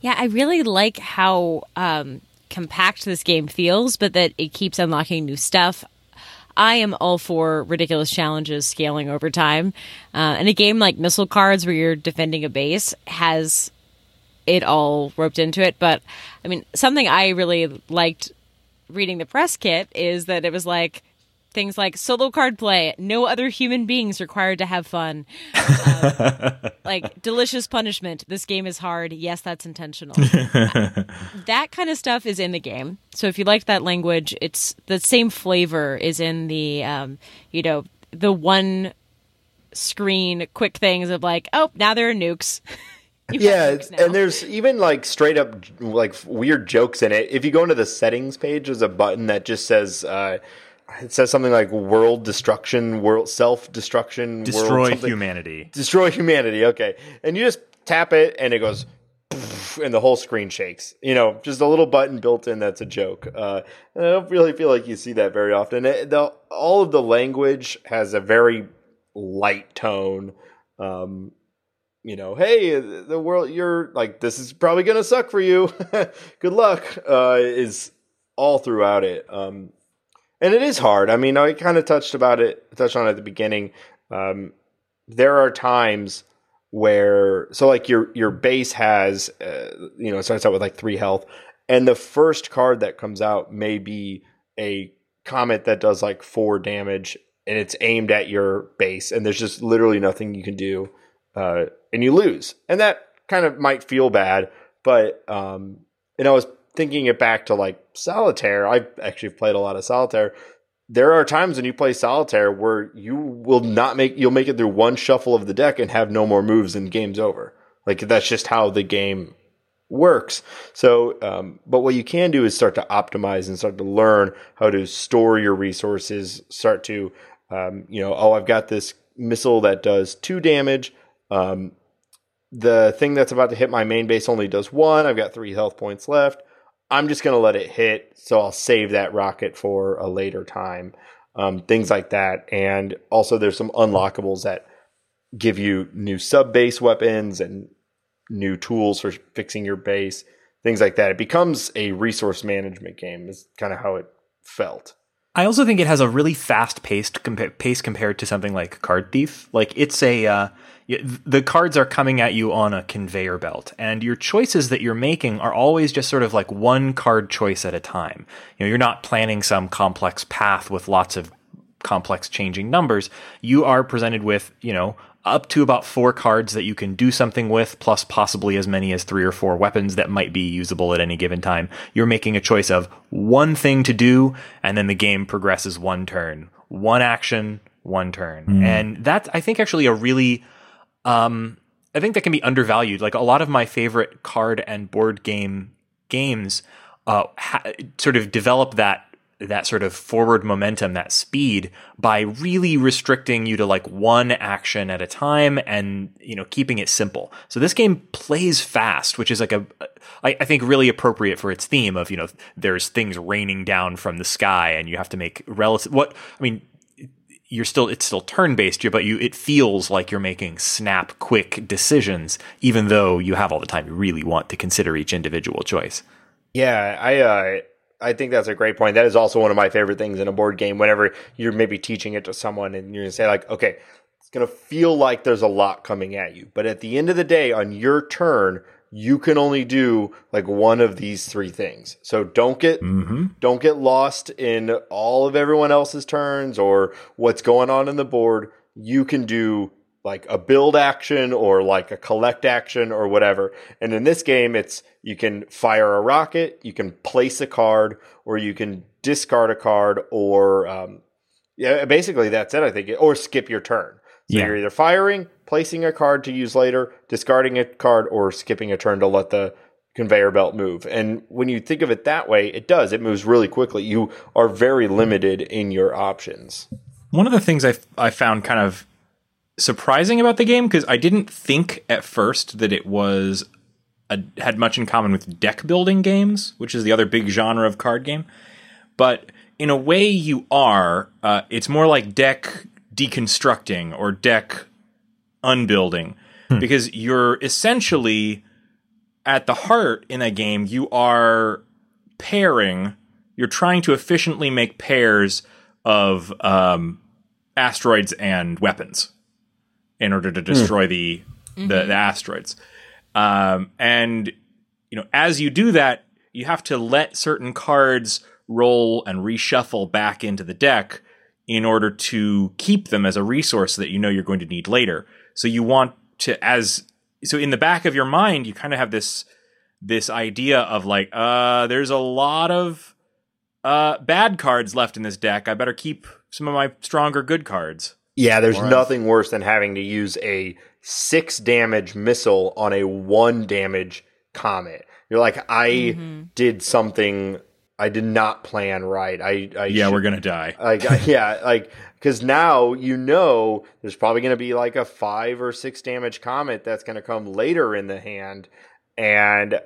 Yeah, I really like how um, compact this game feels, but that it keeps unlocking new stuff. I am all for ridiculous challenges scaling over time. Uh, and a game like Missile Cards, where you're defending a base, has it all roped into it. But I mean, something I really liked reading the press kit is that it was like things like solo card play, no other human beings required to have fun. Um, [LAUGHS] like delicious punishment. This game is hard. Yes, that's intentional. [LAUGHS] that kind of stuff is in the game. So if you like that language, it's the same flavor is in the um, you know, the one screen quick things of like, oh, now there are nukes. [LAUGHS] yeah, and there's even like straight up like weird jokes in it. If you go into the settings page, there's a button that just says uh, it says something like "world destruction," "world self destruction," destroy world humanity, destroy humanity. Okay, and you just tap it, and it goes. And the whole screen shakes. You know, just a little button built in that's a joke. Uh, I don't really feel like you see that very often. It, the, all of the language has a very light tone. Um, you know, hey, the world, you're like, this is probably going to suck for you. [LAUGHS] Good luck, uh, is all throughout it. Um, and it is hard. I mean, I kind of touched about it, touched on it at the beginning. Um, there are times where, so like your, your base has, uh, you know, it starts out with like three health, and the first card that comes out may be a comet that does like four damage and it's aimed at your base, and there's just literally nothing you can do uh, and you lose, and that kind of might feel bad. But um, and I was thinking it back to like solitaire. I've actually played a lot of solitaire. There are times when you play solitaire where you will not make you'll make it through one shuffle of the deck and have no more moves and game's over. Like that's just how the game works. So, um, but what you can do is start to optimize and start to learn how to store your resources. Start to, um, you know, oh, I've got this missile that does two damage. Um, the thing that's about to hit my main base only does one. I've got three health points left. I'm just going to let it hit, so I'll save that rocket for a later time. Um, things like that. And also, there's some unlockables that give you new sub base weapons and new tools for fixing your base, things like that. It becomes a resource management game, is kind of how it felt. I also think it has a really fast paced compa- pace compared to something like Card Thief. Like it's a uh, the cards are coming at you on a conveyor belt and your choices that you're making are always just sort of like one card choice at a time you know you're not planning some complex path with lots of complex changing numbers you are presented with you know up to about four cards that you can do something with, plus possibly as many as three or four weapons that might be usable at any given time. You're making a choice of one thing to do, and then the game progresses one turn, one action, one turn. Mm. And that's, I think, actually a really um, I think that can be undervalued. Like a lot of my favorite card and board game games uh, ha- sort of develop that that sort of forward momentum, that speed by really restricting you to like one action at a time and, you know, keeping it simple. So this game plays fast, which is like a, I, I think really appropriate for its theme of, you know, there's things raining down from the sky and you have to make relative, what, I mean, you're still it's still turn based, but you it feels like you're making snap quick decisions, even though you have all the time you really want to consider each individual choice. Yeah, I uh, I think that's a great point. That is also one of my favorite things in a board game. Whenever you're maybe teaching it to someone and you're gonna say like, okay, it's gonna feel like there's a lot coming at you, but at the end of the day, on your turn, you can only do like one of these three things. So don't get mm-hmm. don't get lost in all of everyone else's turns or what's going on in the board. You can do like a build action or like a collect action or whatever. And in this game, it's you can fire a rocket, you can place a card, or you can discard a card, or um, yeah, basically that's it. I think, or skip your turn. So yeah. you're either firing, placing a card to use later, discarding a card, or skipping a turn to let the conveyor belt move. And when you think of it that way, it does. It moves really quickly. You are very limited in your options. One of the things I, I found kind of surprising about the game, because I didn't think at first that it was a, had much in common with deck building games, which is the other big genre of card game. But in a way, you are. Uh, it's more like deck deconstructing or deck unbuilding hmm. because you're essentially at the heart in a game you are pairing you're trying to efficiently make pairs of um, asteroids and weapons in order to hmm. destroy the, mm-hmm. the, the asteroids um, and you know as you do that you have to let certain cards roll and reshuffle back into the deck in order to keep them as a resource that you know you're going to need later. So you want to as so in the back of your mind you kind of have this this idea of like uh there's a lot of uh bad cards left in this deck. I better keep some of my stronger good cards. Yeah, there's or nothing else. worse than having to use a six damage missile on a one damage comet. You're like, I Mm-hmm. did something I did not plan right. I, I Yeah, should- we're gonna die. [LAUGHS] like yeah, like because now you know there's probably going to be like a five or six damage comet that's going to come later in the hand, and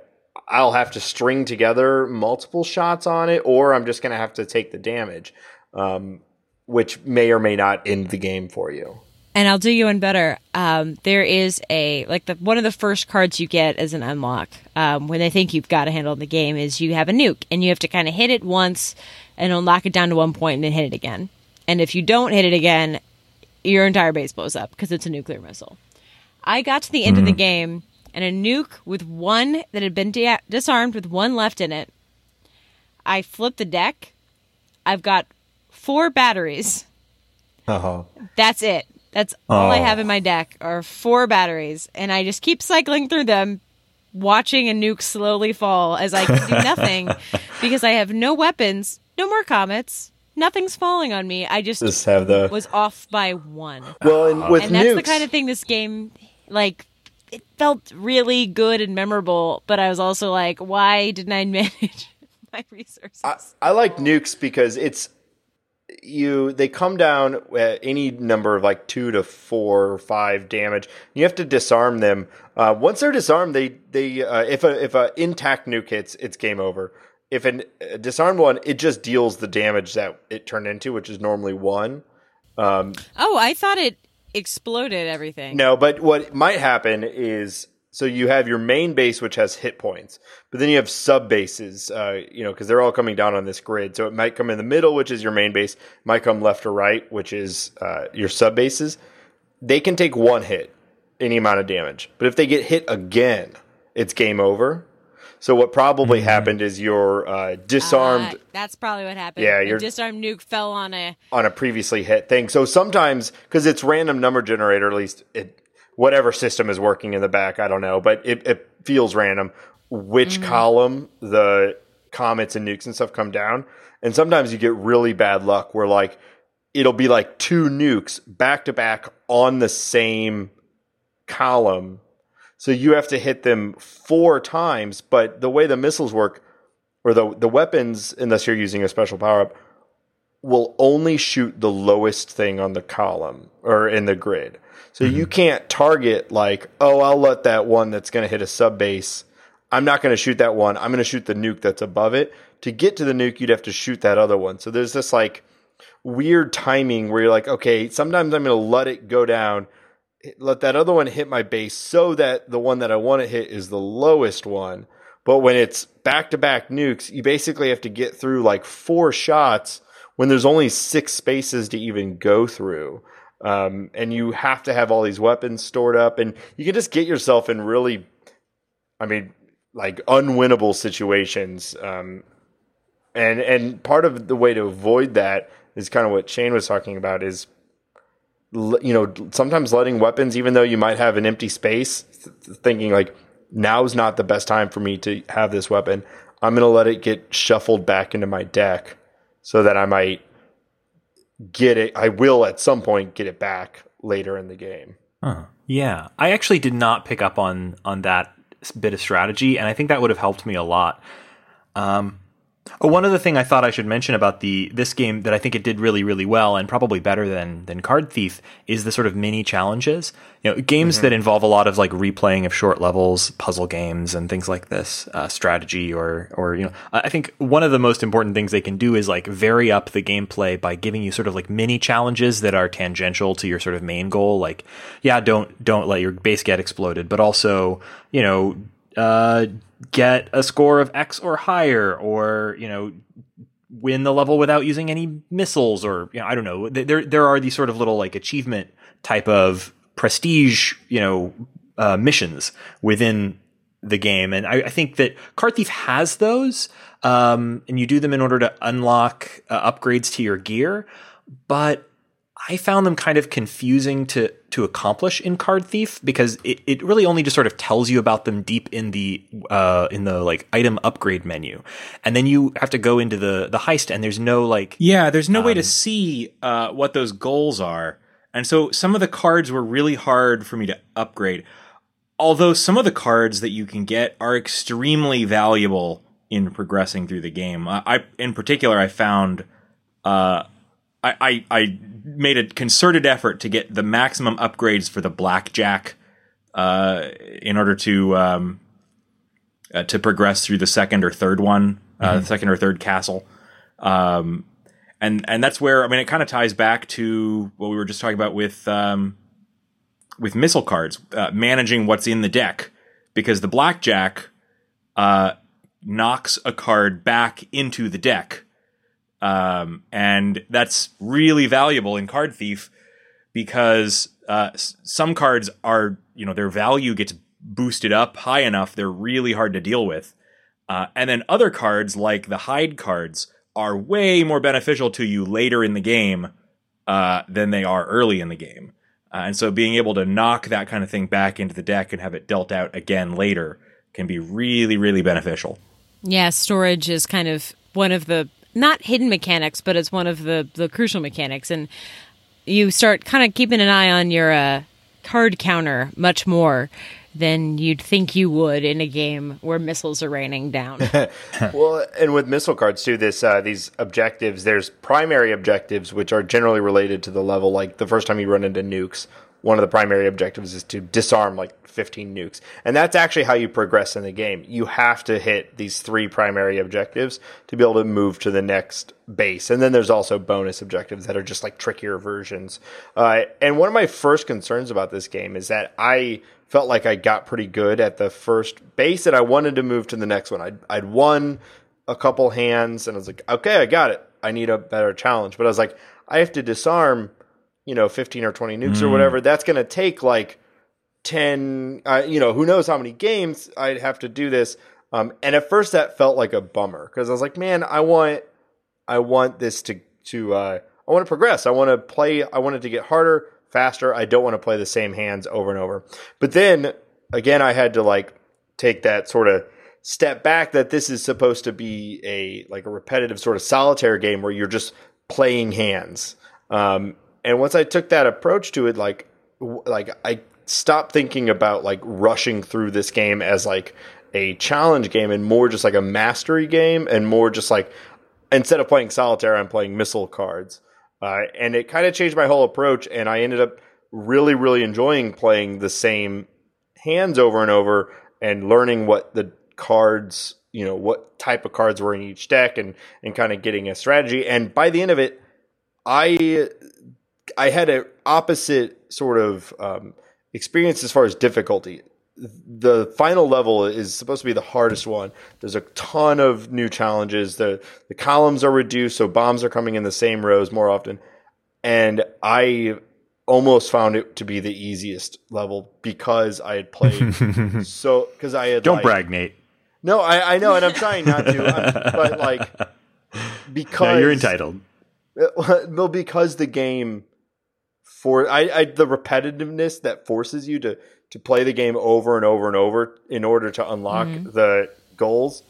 I'll have to string together multiple shots on it, or I'm just going to have to take the damage, um, which may or may not end the game for you. And I'll do you one better. Um, there is a like the one of the first cards you get as an unlock um, when they think you've got a handle in the game is you have a nuke and you have to kind of hit it once and it'll it down to one point and then hit it again. And if you don't hit it again, your entire base blows up because it's a nuclear missile. I got to the end of the game and a nuke with one that had been de- disarmed with one left in it. I flip the deck. I've got four batteries. Uh-huh. That's it. That's all I Oh. have in oh. my deck are four batteries, and I just keep cycling through them, watching a nuke slowly fall as I can do [LAUGHS] nothing because I have no weapons, no more comets, nothing's falling on me. I just Just have the was off by one, well, and with and that's the kind of thing this game like. It felt really good and memorable, but I was also like, why didn't I [LAUGHS] manage my resources? I, I like nukes because it's you they come down at any number of like two to four or five damage. You have to disarm them. Uh, once they're disarmed they they uh, if a if a intact nuke hits it's game over. If an, a disarmed one it just deals the damage that it turned into which is normally one. Oh, I thought it exploded everything. no, but what might happen is so you have your main base which has hit points, but then you have sub bases, uh, you know, because they're all coming down on this grid. So it might come in the middle, which is your main base, might come left or right, which is uh, your sub bases. They can take one hit, any amount of damage, but if they get hit again, it's game over. So what probably happened is your uh, disarmed Uh, that's probably what happened. Yeah, your disarmed nuke fell on a. on a previously hit thing. So sometimes because it's random number generator, at least it whatever system is working in the back, I don't know, but it, it feels random which mm-hmm. column the comets and nukes and stuff come down. And sometimes you get really bad luck where like it'll be like two nukes back to back on the same column. So you have to hit them four times, but the way the missiles work or the the weapons unless you're using a special power up will only shoot the lowest thing on the column or in the grid. So you mm-hmm. can't target like, oh, I'll let that one that's going to hit a sub base. I'm not going to shoot that one. I'm going to shoot the nuke that's above it. To get to the nuke, you'd have to shoot that other one. So there's this like weird timing where you're like, okay, sometimes I'm going to let it go down, let that other one hit my base so that the one that I want to hit is the lowest one. But when it's back to back nukes, you basically have to get through like four shots when there's only six spaces to even go through. Um, and you have to have all these weapons stored up, and you can just get yourself in really, I mean, like unwinnable situations. Um, and and part of the way to avoid that is kind of what Shane was talking about is you know sometimes letting weapons even though you might have an empty space th- thinking like now's not the best time for me to have this weapon i'm going to let it get shuffled back into my deck so that i might get it i will at some point get it back later in the game. Yeah, I actually did not pick up on on that bit of strategy, and I think that would have helped me a lot. Um, oh, one other thing I thought I should mention about the this game that I think it did really really well and probably better than than Card Thief is the sort of mini challenges. You know, games that involve a lot of like replaying of short levels, puzzle games, and things like this, uh, strategy or or you know, I I think one of the most important things they can do is like vary up the gameplay by giving you sort of like mini challenges that are tangential to your sort of main goal. Like, yeah, don't don't let your base get exploded, but also you know uh, get a score of X or higher, or you know, win the level without using any missiles, or you know, I don't know. There there are these sort of little like achievement type of prestige, you know, uh, missions within the game, and I, I think that Card Thief has those, um, and you do them in order to unlock uh, upgrades to your gear, but I found them kind of confusing to to accomplish in Card Thief because it, it really only just sort of tells you about them deep in the uh in the like item upgrade menu. And then you have to go into the the heist and there's no like Yeah, there's no way Um, to see uh, what those goals are And so some of the cards were really hard for me to upgrade. Although some of the cards that you can get are extremely valuable in progressing through the game. I, in particular, I found, uh, I, I, I made a concerted effort to get the maximum upgrades for the blackjack, uh, in order to, um, uh, to progress through the second or third one, uh, mm-hmm. second or third castle. Um, and and that's where I mean it kind of ties back to what we were just talking about with um, with missile cards, uh, managing what's in the deck, because the blackjack uh, knocks a card back into the deck, um, and that's really valuable in Card Thief because uh, some cards are you know their value gets boosted up high enough they're really hard to deal with, uh, and then other cards like the hide cards are way more beneficial to you later in the game uh, than they are early in the game. Uh, and so being able to knock that kind of thing back into the deck and have it dealt out again later can be really, really beneficial. Yeah, storage is kind of one of the not hidden mechanics, but it's one of the the crucial mechanics, and you start kind of keeping an eye on your uh, card counter much more than you'd think you would in a game where missiles are raining down. [LAUGHS] well, and with missile cards too, this uh, these objectives. There's primary objectives which are generally related to the level. Like the first time you run into nukes, one of the primary objectives is to disarm like 15 nukes. And that's actually how you progress in the game. You have to hit these three primary objectives to be able to move to the next base. And then there's also bonus objectives that are just like trickier versions. Uh, and one of my first concerns about this game is that I felt like I got pretty good at the first base and I wanted to move to the next one. I'd, I'd won a couple hands and I was like, okay, I got it. I need a better challenge. But I was like, I have to disarm you know, 15 or 20 nukes mm. or whatever, that's going to take like 10, uh, you know, who knows how many games I'd have to do this. Um, and at first that felt like a bummer because I was like, man, I want, I want this to, to, uh, I want to progress. I want to play, I want it to get harder, faster. I don't want to play the same hands over and over. But then again, I had to like take that sort of step back that this is supposed to be a, like a repetitive sort of solitaire game where you're just playing hands. Um, and once I took that approach to it, like like I stopped thinking about like rushing through this game as like a challenge game and more just like a mastery game and more just like instead of playing solitaire, I'm playing missile cards. Uh, and it kind of changed my whole approach, and I ended up really, really enjoying playing the same hands over and over and learning what the cards, you know, what type of cards were in each deck and and kind of getting a strategy. And by the end of it, I I had an opposite sort of um, experience as far as difficulty. The final level is supposed to be the hardest one. There's a ton of new challenges. The the columns are reduced, so bombs are coming in the same rows more often. And I almost found it to be the easiest level because I had played [LAUGHS] so because I had don't like, brag, Nate. No, I, I know, and I'm trying not to, but like because [LAUGHS] no, you're entitled. [LAUGHS] Well, because the game for I, I the repetitiveness that forces you to to play the game over and over and over in order to unlock mm-hmm. the goals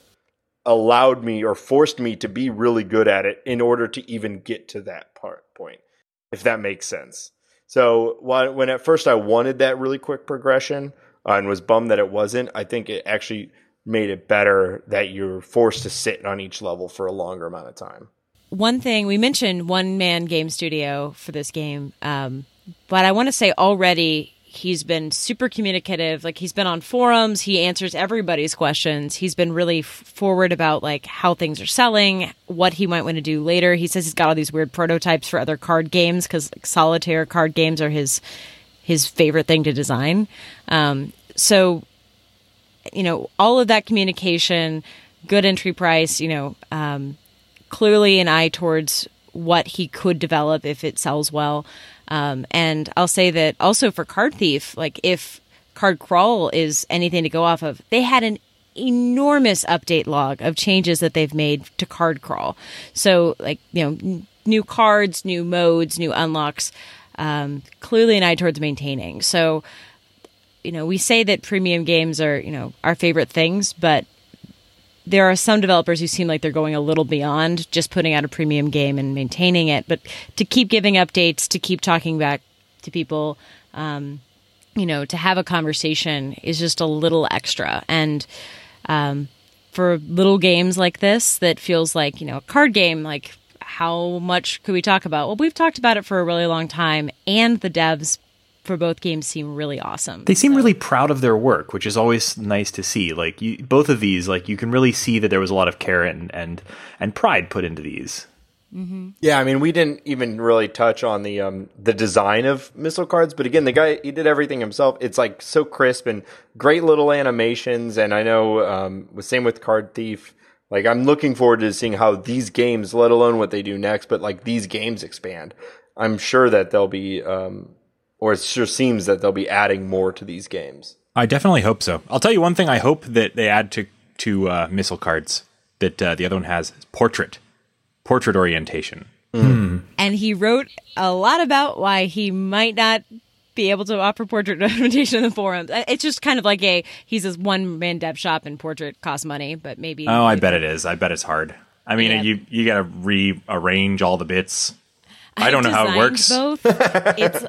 allowed me or forced me to be really good at it in order to even get to that part point if that makes sense so when at first i wanted that really quick progression uh, and was bummed that it wasn't i think it actually made it better that you're forced to sit on each level for a longer amount of time one thing we mentioned one man game studio for this game, um, but I want to say already he's been super communicative. Like he's been on forums, he answers everybody's questions. He's been really f- forward about like how things are selling, what he might want to do later. He says he's got all these weird prototypes for other card games because like, solitaire card games are his his favorite thing to design. Um, so, you know, all of that communication, good entry price, you know. Um, clearly an eye towards what he could develop if it sells well. Um, and I'll say that also for Card Thief, like if Card Crawl is anything to go off of, they had an enormous update log of changes that they've made to Card Crawl. So, like, you know, n- new cards, new modes, new unlocks, um, clearly an eye towards maintaining. So, you know, we say that premium games are, you know, our favorite things, but there are some developers who seem like they're going a little beyond just putting out a premium game and maintaining it, but to keep giving updates, to keep talking back to people. Um, you know, to have a conversation is just a little extra. And um, for little games like this, that feels like you know a card game, like how much could we talk about? Well, we've talked about it for a really long time, and the devs for both games seem really awesome. They seem so. really proud of their work, which is always nice to see. Like you, both of these, like you can really see that there was a lot of care and and, and pride put into these. Mm-hmm. Yeah, I mean, we didn't even really touch on the um, the design of missile cards, but again, the guy he did everything himself. It's like so crisp and great little animations. And I know, um, the same with Card Thief. Like, I'm looking forward to seeing how these games, let alone what they do next, but like these games expand. I'm sure that they'll be um, or it sure seems that they'll be adding more to these games. I definitely hope so. I'll tell you one thing. I hope that they add to to uh, missile cards that uh, the other one has portrait, portrait orientation. Mm. And he wrote a lot about why he might not be able to offer portrait [LAUGHS] orientation in the forums. Uh, it's just kind of like a he's this one man dev shop and portrait costs money, but maybe. Oh, I bet it is. I bet it's hard. I mean, yeah. you you got to rearrange all the bits. I don't know how it works. Both. [LAUGHS] it's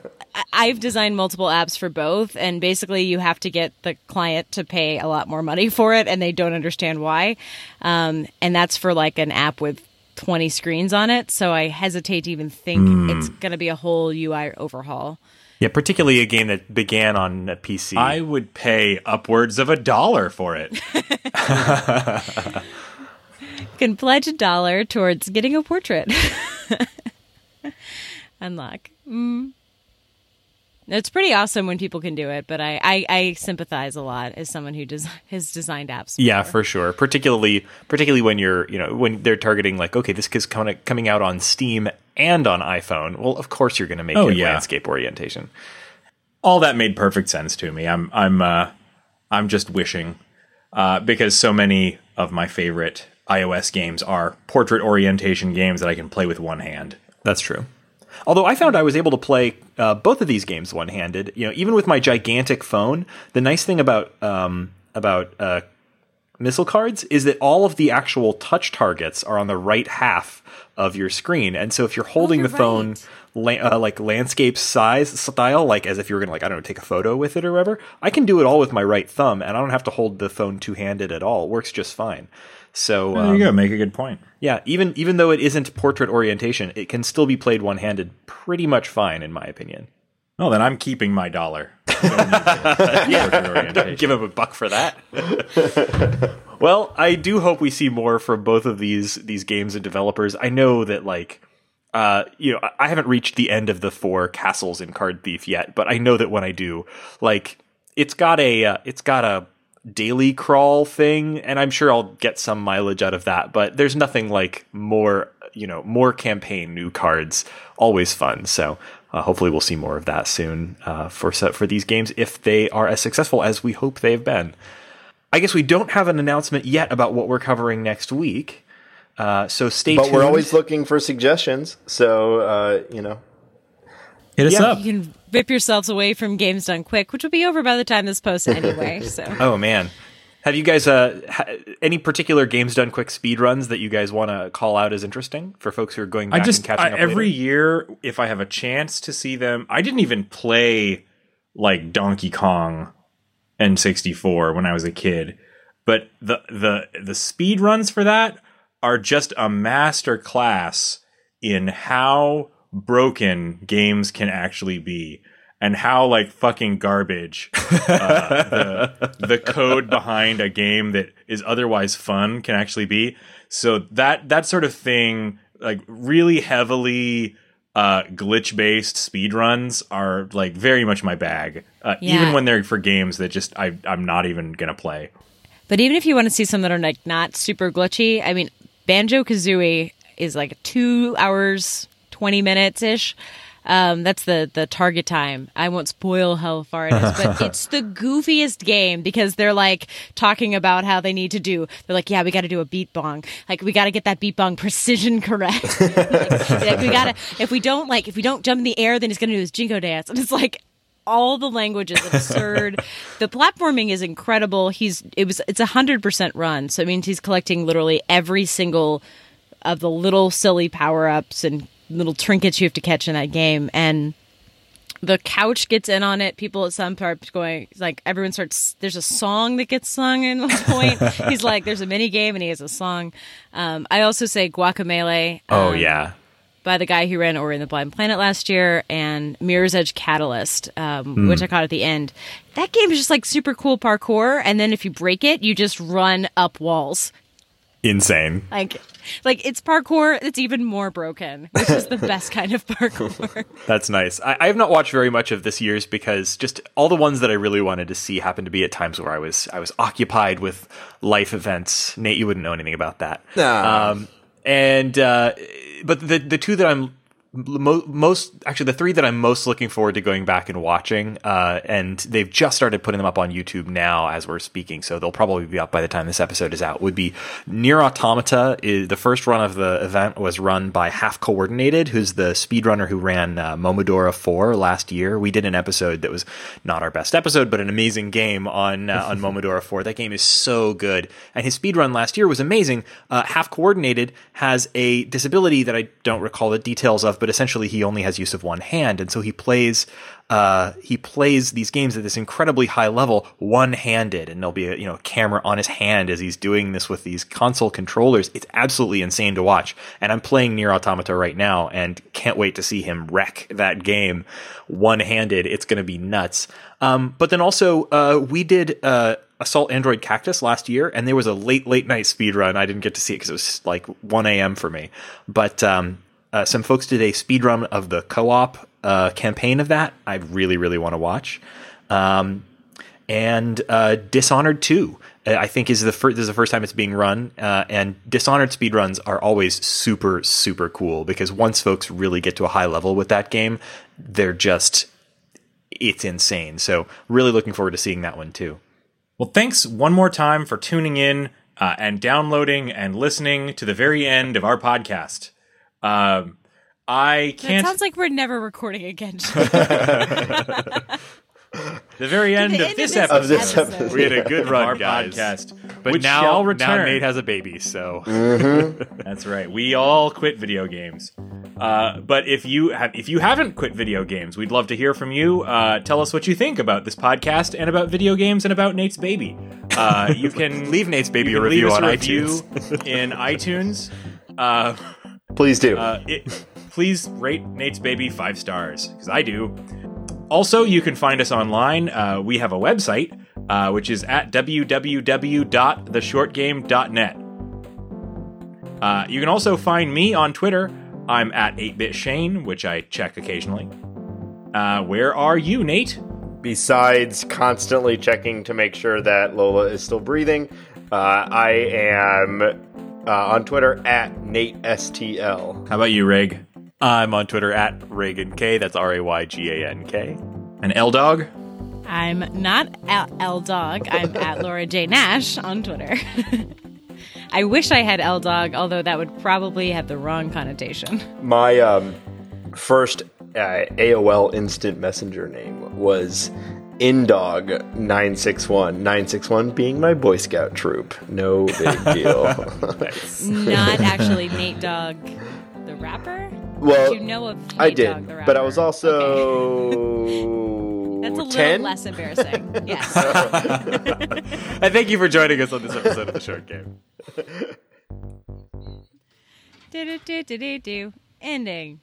I've designed multiple apps for both, and basically you have to get the client to pay a lot more money [LAUGHS] for it, and they don't understand why. Um, and that's for like an app with 20 screens on it. So I hesitate to even think mm. it's going to be a whole UI overhaul. Yeah, particularly a game that began on a PC. I would pay upwards of a dollar for it. [LAUGHS] you can pledge a dollar towards getting a portrait. Unlock. Mm. It's pretty awesome when people can do it, but I, I, I sympathize a lot as someone who des- has designed apps. Before. Yeah, for sure. Particularly, particularly when you're, you know, when they're targeting like, okay, this is coming coming out on Steam and on iPhone. Well, of course you're going to make oh, it yeah. landscape orientation. All that made perfect sense to me. I'm, I'm, uh, I'm just wishing uh, because so many of my favorite iOS games are portrait orientation games that I can play with one hand. That's true. Although I found I was able to play uh, both of these games one handed. You know, even with my gigantic phone. The nice thing about um, about uh, missile cards is that all of the actual touch targets are on the right half of your screen, and so if you're holding oh, the phone. La- uh, like landscape size style, like as if you were gonna like I don't know take a photo with it or whatever. I can do it all with my right thumb, and I don't have to hold the phone two handed at all. It works just fine. So there you go. Um, Make a good point. Yeah, even even though it isn't portrait orientation, it can still be played one handed pretty much fine, in my opinion. Well, then I'm keeping my dollar. [LAUGHS] yeah, [LAUGHS] don't give him a buck for that. [LAUGHS] well, I do hope we see more from both of these these games and developers. I know that like uh, you know, I haven't reached the end of the four castles in Card Thief yet, but I know that when I do, like, it's got a uh, it's got a daily crawl thing, and I'm sure I'll get some mileage out of that. But there's nothing like more, you know, more campaign new cards. Always fun. So uh, hopefully we'll see more of that soon uh, for for these games if they are as successful as we hope they've been. I guess we don't have an announcement yet about what we're covering next week. Uh, so stay but tuned. we're always looking for suggestions. So uh, you know, hit us yeah. up. You can rip yourselves away from Games Done Quick, which will be over by the time this posts anyway. [LAUGHS] So. oh man. Have you guys uh, ha- any particular games done quick speed runs that you guys want to call out as interesting for folks who are going back I just, and catching I, up? Every later? year, if I have a chance to see them, I didn't even play like Donkey Kong N64 when I was a kid, but the the the speed runs for that are just a master class in how broken games can actually be and how like fucking garbage uh, the, the code behind a game that is otherwise fun can actually be. So that that sort of thing, like really heavily uh, glitch based speed runs, are like very much my bag. Uh, yeah. Even when they're for games that just I I'm not even gonna play. But even if you want to see some that are like not super glitchy, I mean, Banjo Kazooie is like two hours 20 minutes ish. Um, that's the the target time. I won't spoil how far it is, but [LAUGHS] it's the goofiest game because they're like talking about how they need to do. They're like, yeah, we got to do a beak bomb. Like we got to get that beak bomb precision [LAUGHS] correct. like, [LAUGHS] like, we gotta. If we don't like, if we don't jump in the air, then he's gonna do his jingo dance, and it's like all the language is absurd. [LAUGHS] the platforming is incredible. He's it was it's a hundred percent run, so it means he's collecting literally every single of the little silly power ups and little trinkets you have to catch in that game. And the couch gets in on it. People at some part going like everyone starts. There's a song that gets sung in one point. [LAUGHS] He's like, there's a mini game and he has a song. Um, I also say Guacamelee. Oh um, yeah. By the guy who ran Ori and the Blind Planet last year, and Mirror's Edge Catalyst, um, Hmm. which I caught at the end. That game is just like super cool parkour, and then if you break it, you just run up walls. Insane. Like, like it's parkour. It's even more broken. This is the [LAUGHS] best kind of parkour. [LAUGHS] That's nice. I, I have not watched very much of this year's because just all the ones that I really wanted to see happened to be at times where I was I was occupied with life events. Nate, you wouldn't know anything about that. Nah. Um, and uh, but the the two that I'm mo- most actually the three that I'm most looking forward to going back and watching, uh, and they've just started putting them up on YouTube now as we're speaking, so they'll probably be up by the time this episode is out. Would be NieR: Automata. Is the first run of the event was run by Half Coordinated, who's the speedrunner who ran uh, Momodora Four last year. We did an episode that was not our best episode, but an amazing game on uh, on [LAUGHS] Momodora Four. That game is so good, and his speedrun last year was amazing. Uh, Half Coordinated has a disability that I don't recall the details of, but essentially he only has use of one hand, and so he plays uh, he plays these games at this incredibly high level one-handed, and there'll be a you know camera on his hand as he's doing this with these console controllers. It's absolutely insane to watch, and I'm playing NieR: Automata right now, and can't wait to see him wreck that game one-handed. It's going to be nuts. Um, but then also uh, we did. Uh, Assault Android Cactus last year, and there was a late, late night speed run. I didn't get to see it because it was like 1 a.m. for me. But um, uh, some folks did a speed run of the co op uh, campaign of that. I really, really want to watch. Um, and uh, Dishonored 2, uh, I think, is the first. This is the first time it's being run. Uh, and Dishonored speed runs are always super, super cool because once folks really get to a high level with that game, they're just. It's insane. So, really looking forward to seeing that one too. Well, thanks one more time for tuning in uh, and downloading and listening to the very end of our podcast. Um, I It can't. sounds like we're never recording again. [LAUGHS] the very end the of end this of episode. Of this episode. episode. We had a good run, Our guys. podcast. But Which now, shall now return. Nate has a baby, so Mm-hmm. [LAUGHS] that's right. We all quit video games. Uh, but if you have, if you haven't quit video games, we'd love to hear from you. Uh, tell us what you think about this podcast and about video games and about Nate's baby. Uh, you [LAUGHS] can Leave Nate's baby a review on a review iTunes. in iTunes. Please do. uh, it, please rate Nate's Baby five stars because I do. Also, you can find us online. Uh, we have a website, uh, which is at www.theshortgame.net. Uh, you can also find me on Twitter. I'm at 8bitshane, which I check occasionally. Uh, where are you, Nate? Besides constantly checking to make sure that Lola is still breathing, uh, I am uh, on Twitter at NateSTL. How about you, Rig? I'm on Twitter at Raygan K. That's R A Y G A N K. And L Dog? I'm not L, L Dog. I'm at [LAUGHS] Laura J Nash on Twitter. [LAUGHS] I wish I had L Dog, although that would probably have the wrong connotation. My um, first uh, AOL Instant Messenger name was Indog961. 961 being my Boy Scout troop. No big deal. [LAUGHS] [LAUGHS] Not actually Nate Dog the rapper. well, Did you know of Nate I Dogg, did, the rapper? but I was Okay. also [LAUGHS] That's a little 10. less embarrassing. Yes. And thank you for joining us on this episode of The Short Game. do do do do do do. Ending.